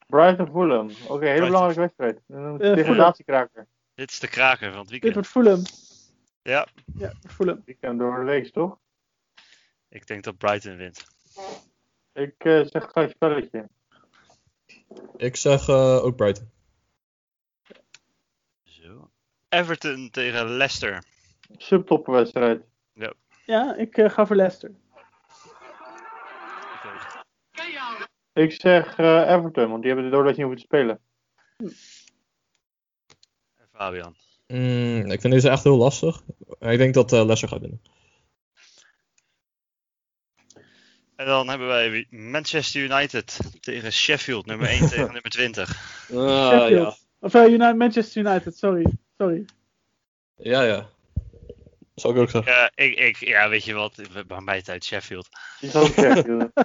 Brighton Fulham. Oké, hele belangrijke wedstrijd. Een degradatiekraker. Dit is de kraker van het Dit weekend. wordt Fulham. Ja, Ja, Fulham. Ik ken hem door de week, toch? ik denk dat Brighton wint. Ik eh, zeg gelijk spelletje. Ik zeg eh, ook Brighton. Everton tegen Leicester. Subtoppenwedstrijd. Ja, ik eh, ga voor Leicester. Ik zeg eh, Everton, want die hebben de doordat niet hoeven te spelen. En Fabian. Mm, ik vind deze echt heel lastig. Ik denk dat eh Leicester gaat winnen. En dan hebben wij Manchester United tegen Sheffield, nummer 1 <laughs> tegen nummer 20. Ah, ja. Sheffield. Of eh, United, Manchester United, sorry. Sorry. Ja, ja. Zou ik ook zeggen. Ja, ik, ik, ja, weet je wat, bij mij tijd Sheffield. Die is ook Sheffield. <laughs>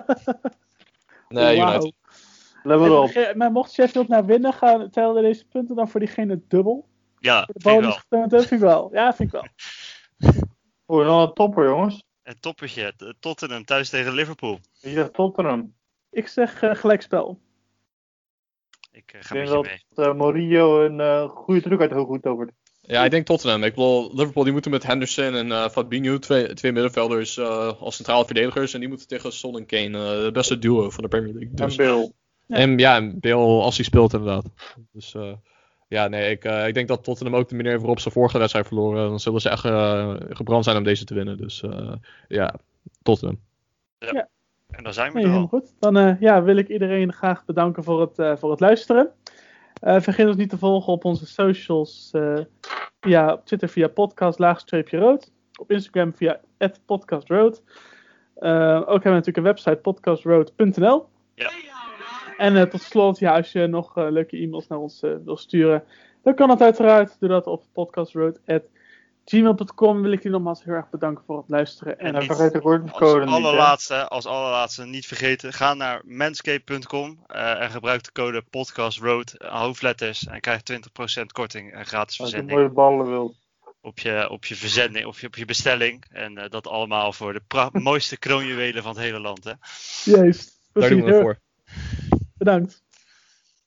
Nee, Wauw. United. Let maar op. En, Maar mocht Sheffield nou winnen, gaan, tellen deze punten dan voor diegene dubbel? Ja, Voor de vind ik bonus wel. Vind ik wel. Ja, vind ik wel. <laughs> Oeh, dan een topper, jongens. Een toppertje, Tottenham thuis tegen Liverpool. Je zegt Tottenham. Ik zeg eh, gelijkspel. Ik eh, Ik ga denk met je dat mee. eh, Mourinho een eh, goede truc uit de hoogte tovert. Ja, ik denk Tottenham. Ik bedoel, Liverpool die moeten met Henderson en eh Fabinho, twee, twee middenvelders eh, als centrale verdedigers. En die moeten tegen Son en Kane, eh, het beste duo van de Premier League. Dus, En Bill. Ja. En ja, en Bill als hij speelt inderdaad. Dus eh, ja, nee, ik, eh, ik denk dat Tottenham ook de manier waarop ze vorige wedstrijd verloren. Dan zullen ze echt eh, gebrand zijn om deze te winnen. Dus eh, ja, Tottenham. En dan zijn we Nee, er helemaal al. goed. Dan eh, ja, wil ik iedereen graag bedanken voor het, eh, voor het luisteren. Eh, vergeet ons niet te volgen op onze socials. ja, op Twitter via podcast laagstreepje rood. Op Instagram via podcastroad. Eh, ook hebben we natuurlijk een website podcastroad.nl. Ja. En tot slot, ja, als je nog leuke e-mails naar ons wil sturen, dan kan dat uiteraard. Doe dat op podcastroad.gmail.com. Wil ik jullie nogmaals heel erg bedanken voor het luisteren. En niet- vergeet de Als kortingscode niet, hè. allerlaatste, als allerlaatste, niet vergeten, ga naar manscape.com eh, en gebruik de code podcastroad, eh, hoofdletters, en krijg 20% korting en gratis Als je verzending mooie ballen wilt. op je, op je verzending, op je, op je bestelling. En eh, dat allemaal voor de mooiste kroonjuwelen van het hele land. Hè? Juist. Daar doen we het heel voor. Bedankt.